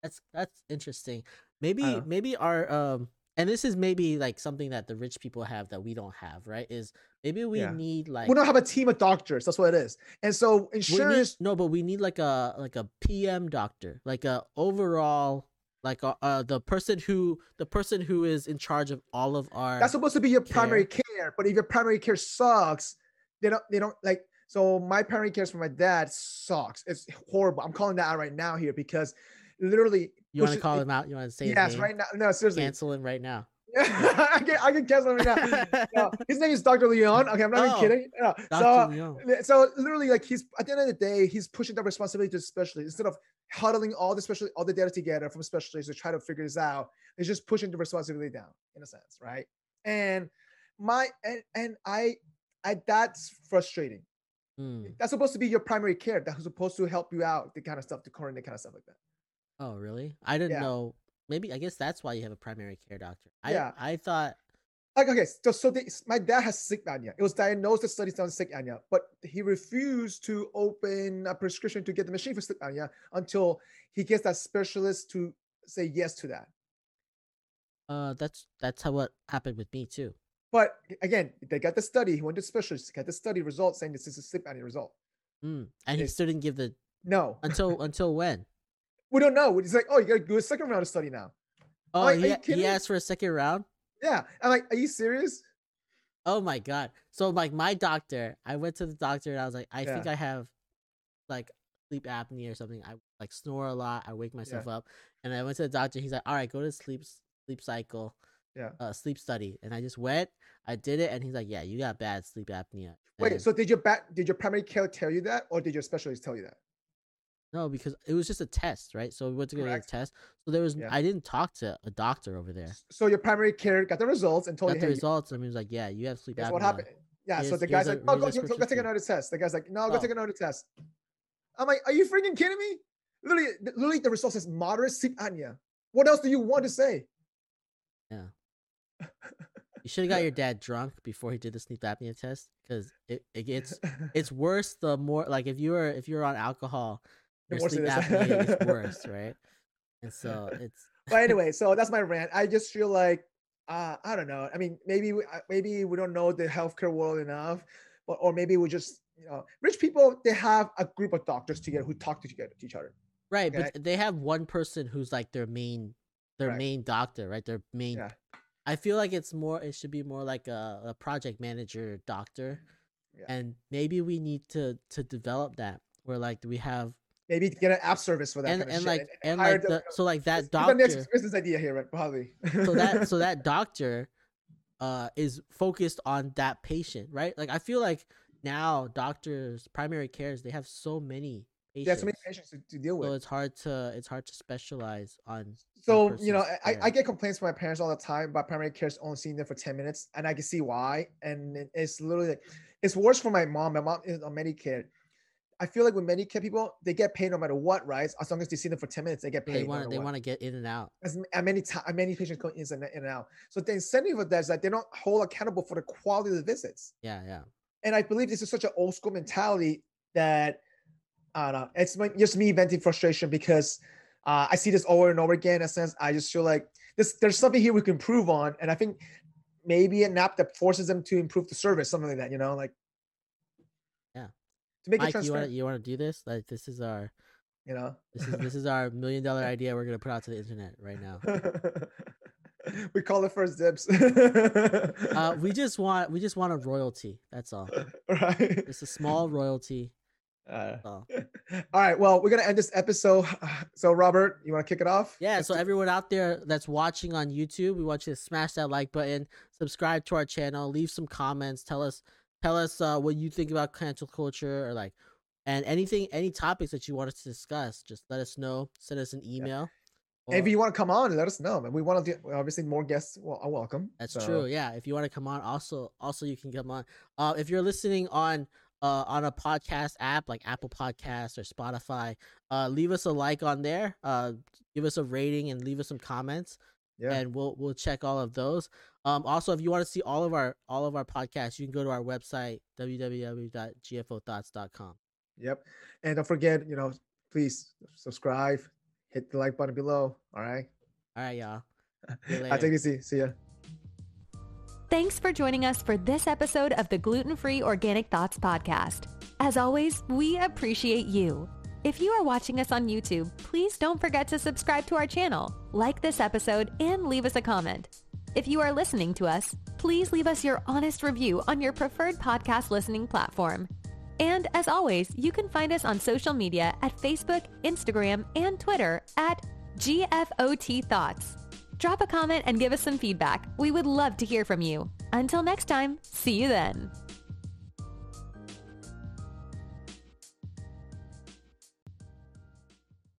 that's that's interesting. maybe maybe our um and this is maybe like something that the rich people have that we don't have, right? Is maybe we Yeah. need like we don't have a team of doctors. That's what it is. And so we need- insurance, no, but we need like a like a PM doctor, like a overall like a, uh the person who the person who is in charge of all of our that's supposed to be your primary care. But if your primary care sucks, they don't they don't like so my primary care for my dad sucks. It's horrible. I'm calling that out right now here because literally you want to call him out? You want to say his Yes, name? right now. No, seriously. Cancel him right now. I can I can cancel him right now. No, his name is Dr. Leon. Okay, I'm not even Oh, kidding. No, Dr. So Leon. So literally, like he's at the end of the day, he's pushing the responsibility to the specialist instead of huddling all the special all the data together from specialists to try to figure this out. He's just pushing the responsibility down in a sense, right? And my and and I, I that's frustrating. Mm. That's supposed to be your primary care. That's supposed to help you out, the kind of stuff, to the kind of stuff like that. Oh, really? I didn't Yeah. know. Maybe I guess that's why you have a primary care doctor. I Yeah. I thought Like okay, so so the, my dad has sleep apnea. It was diagnosed as studies on apnea, but he refused to open a prescription to get the machine for sleep apnea until he gets that specialist to say yes to that. uh that's that's how what happened with me too. But again, they got the study. He went to specialist, got the study result saying this is a sleep apnea result. Mm. And he still didn't give the No, until until when? We don't know. It's like, oh, you got to do a second round of study now. Oh, Are- are he, you a- kidding he asked for a second round. Yeah, I'm like, are you serious? Oh my god! So like my doctor, I went to the doctor and I was like, I think I have like sleep apnea or something. I like snore a lot. I wake myself up, and I went to the doctor. He's like, all right, go to sleep sleep cycle, Yeah. uh, sleep study. And I just went, I did it, and he's like, yeah, you got bad sleep apnea. Wait, And- so did your back, did your primary care tell you that, or did your specialist tell you that? No, because it was just a test, right? So we went to go get a Correct. test. So there was Yeah. I didn't talk to a doctor over there. So your primary care got the results and told Got you, the hey, results, and he was like, yeah, you have sleep Guess apnea. what happened? Yeah. So Here's- the guy's here's like, a- "Oh, go, a go, go, take another test." The guy's like, "No, go Oh. take another test." I'm like, "Are you freaking kidding me?" Literally, th- literally, the result says moderate sleep apnea. What else do you want to say? Yeah. You should have got your dad drunk before he did the sleep apnea test, because it, it gets it's worse the more like if you were if you're on alcohol, The your worse sleep is. apnea gets worse, right? And so it's but anyway, so that's my rant. I just feel like, uh, I don't know. I mean, maybe we, uh, maybe we don't know the healthcare world enough, but or maybe we just, you know, rich people they have a group of doctors together who talk to together to each other. right, Okay. but they have one person who's like their main their Correct. main doctor, right? Their main. Yeah. I feel like it's more. It should be more like a, a project manager doctor, Yeah. and maybe we need to to develop that where like do we have Maybe get an app service for that. and kind of and shit like and hire like the- so like that It's the next doctor business idea here, right? Probably. so that so that doctor uh is focused on that patient right like i feel like now doctors primary cares they have so many patients There's so many patients to, to deal so with. it's hard to it's hard to specialize on So you know, I. I get complaints from my parents all the time about primary care only seeing them for ten minutes, and I can see why. And it's literally like, it's worse for my mom. My mom is on Medicare. I feel like with Medicare people, they get paid no matter what, right? As long as they see them for ten minutes, they get paid. they no want matter they what. want to get in and out as many times, many patients go in and in and out. So the incentive of that is that they don't hold accountable for the quality of the visits. yeah yeah And I believe this is such an old school mentality that I don't know. It's my, just me venting frustration because uh, I see this over and over again. In a sense, I just feel like this there's something here we can improve on, and I think maybe an app that forces them to improve the service, something like that. You know, like. To make mike you want transparent. to you want to do this like this is our You know, this is this is our million dollar idea we're gonna put out to the internet right now we call it first dibs. uh we just want we just want a royalty that's all right. just a small royalty Uh, all. all right. Well, we're gonna end this episode. So, Robert, you want to kick it off? Yeah, Let's so do- everyone out there that's watching on YouTube, we want you to smash that like button, subscribe to our channel, leave some comments, tell us tell us uh, what you think about cancel culture or like and anything any topics that you want us to discuss, just let us know, send us an email. And if you want to come on, let us know, man. We want to do obviously more guests. Well, are welcome. That's So, true. Yeah, if you want to come on, also also you can come on. Uh, if you're listening on uh on a podcast app like Apple Podcasts or Spotify, uh, leave us a like on there. Uh, give us a rating and leave us some comments. Yeah. and we'll we'll check all of those. Um, also, if you want to see all of our all of our podcasts, you can go to our website www.gfothoughts.com. Yep. And don't forget, you know, please subscribe, hit the like button below. All right. All right, y'all. I take it easy. See ya. Thanks for joining us for this episode of the Gluten Free Organic Thoughts Podcast. As always, we appreciate you. If you are watching us on YouTube, please don't forget to subscribe to our channel, like this episode, and leave us a comment. If you are listening to us, please leave us your honest review on your preferred podcast listening platform. And as always, you can find us on social media at Facebook, Instagram, and Twitter at GFOT Thoughts. Drop a comment and give us some feedback. We would love to hear from you. Until next time, see you then.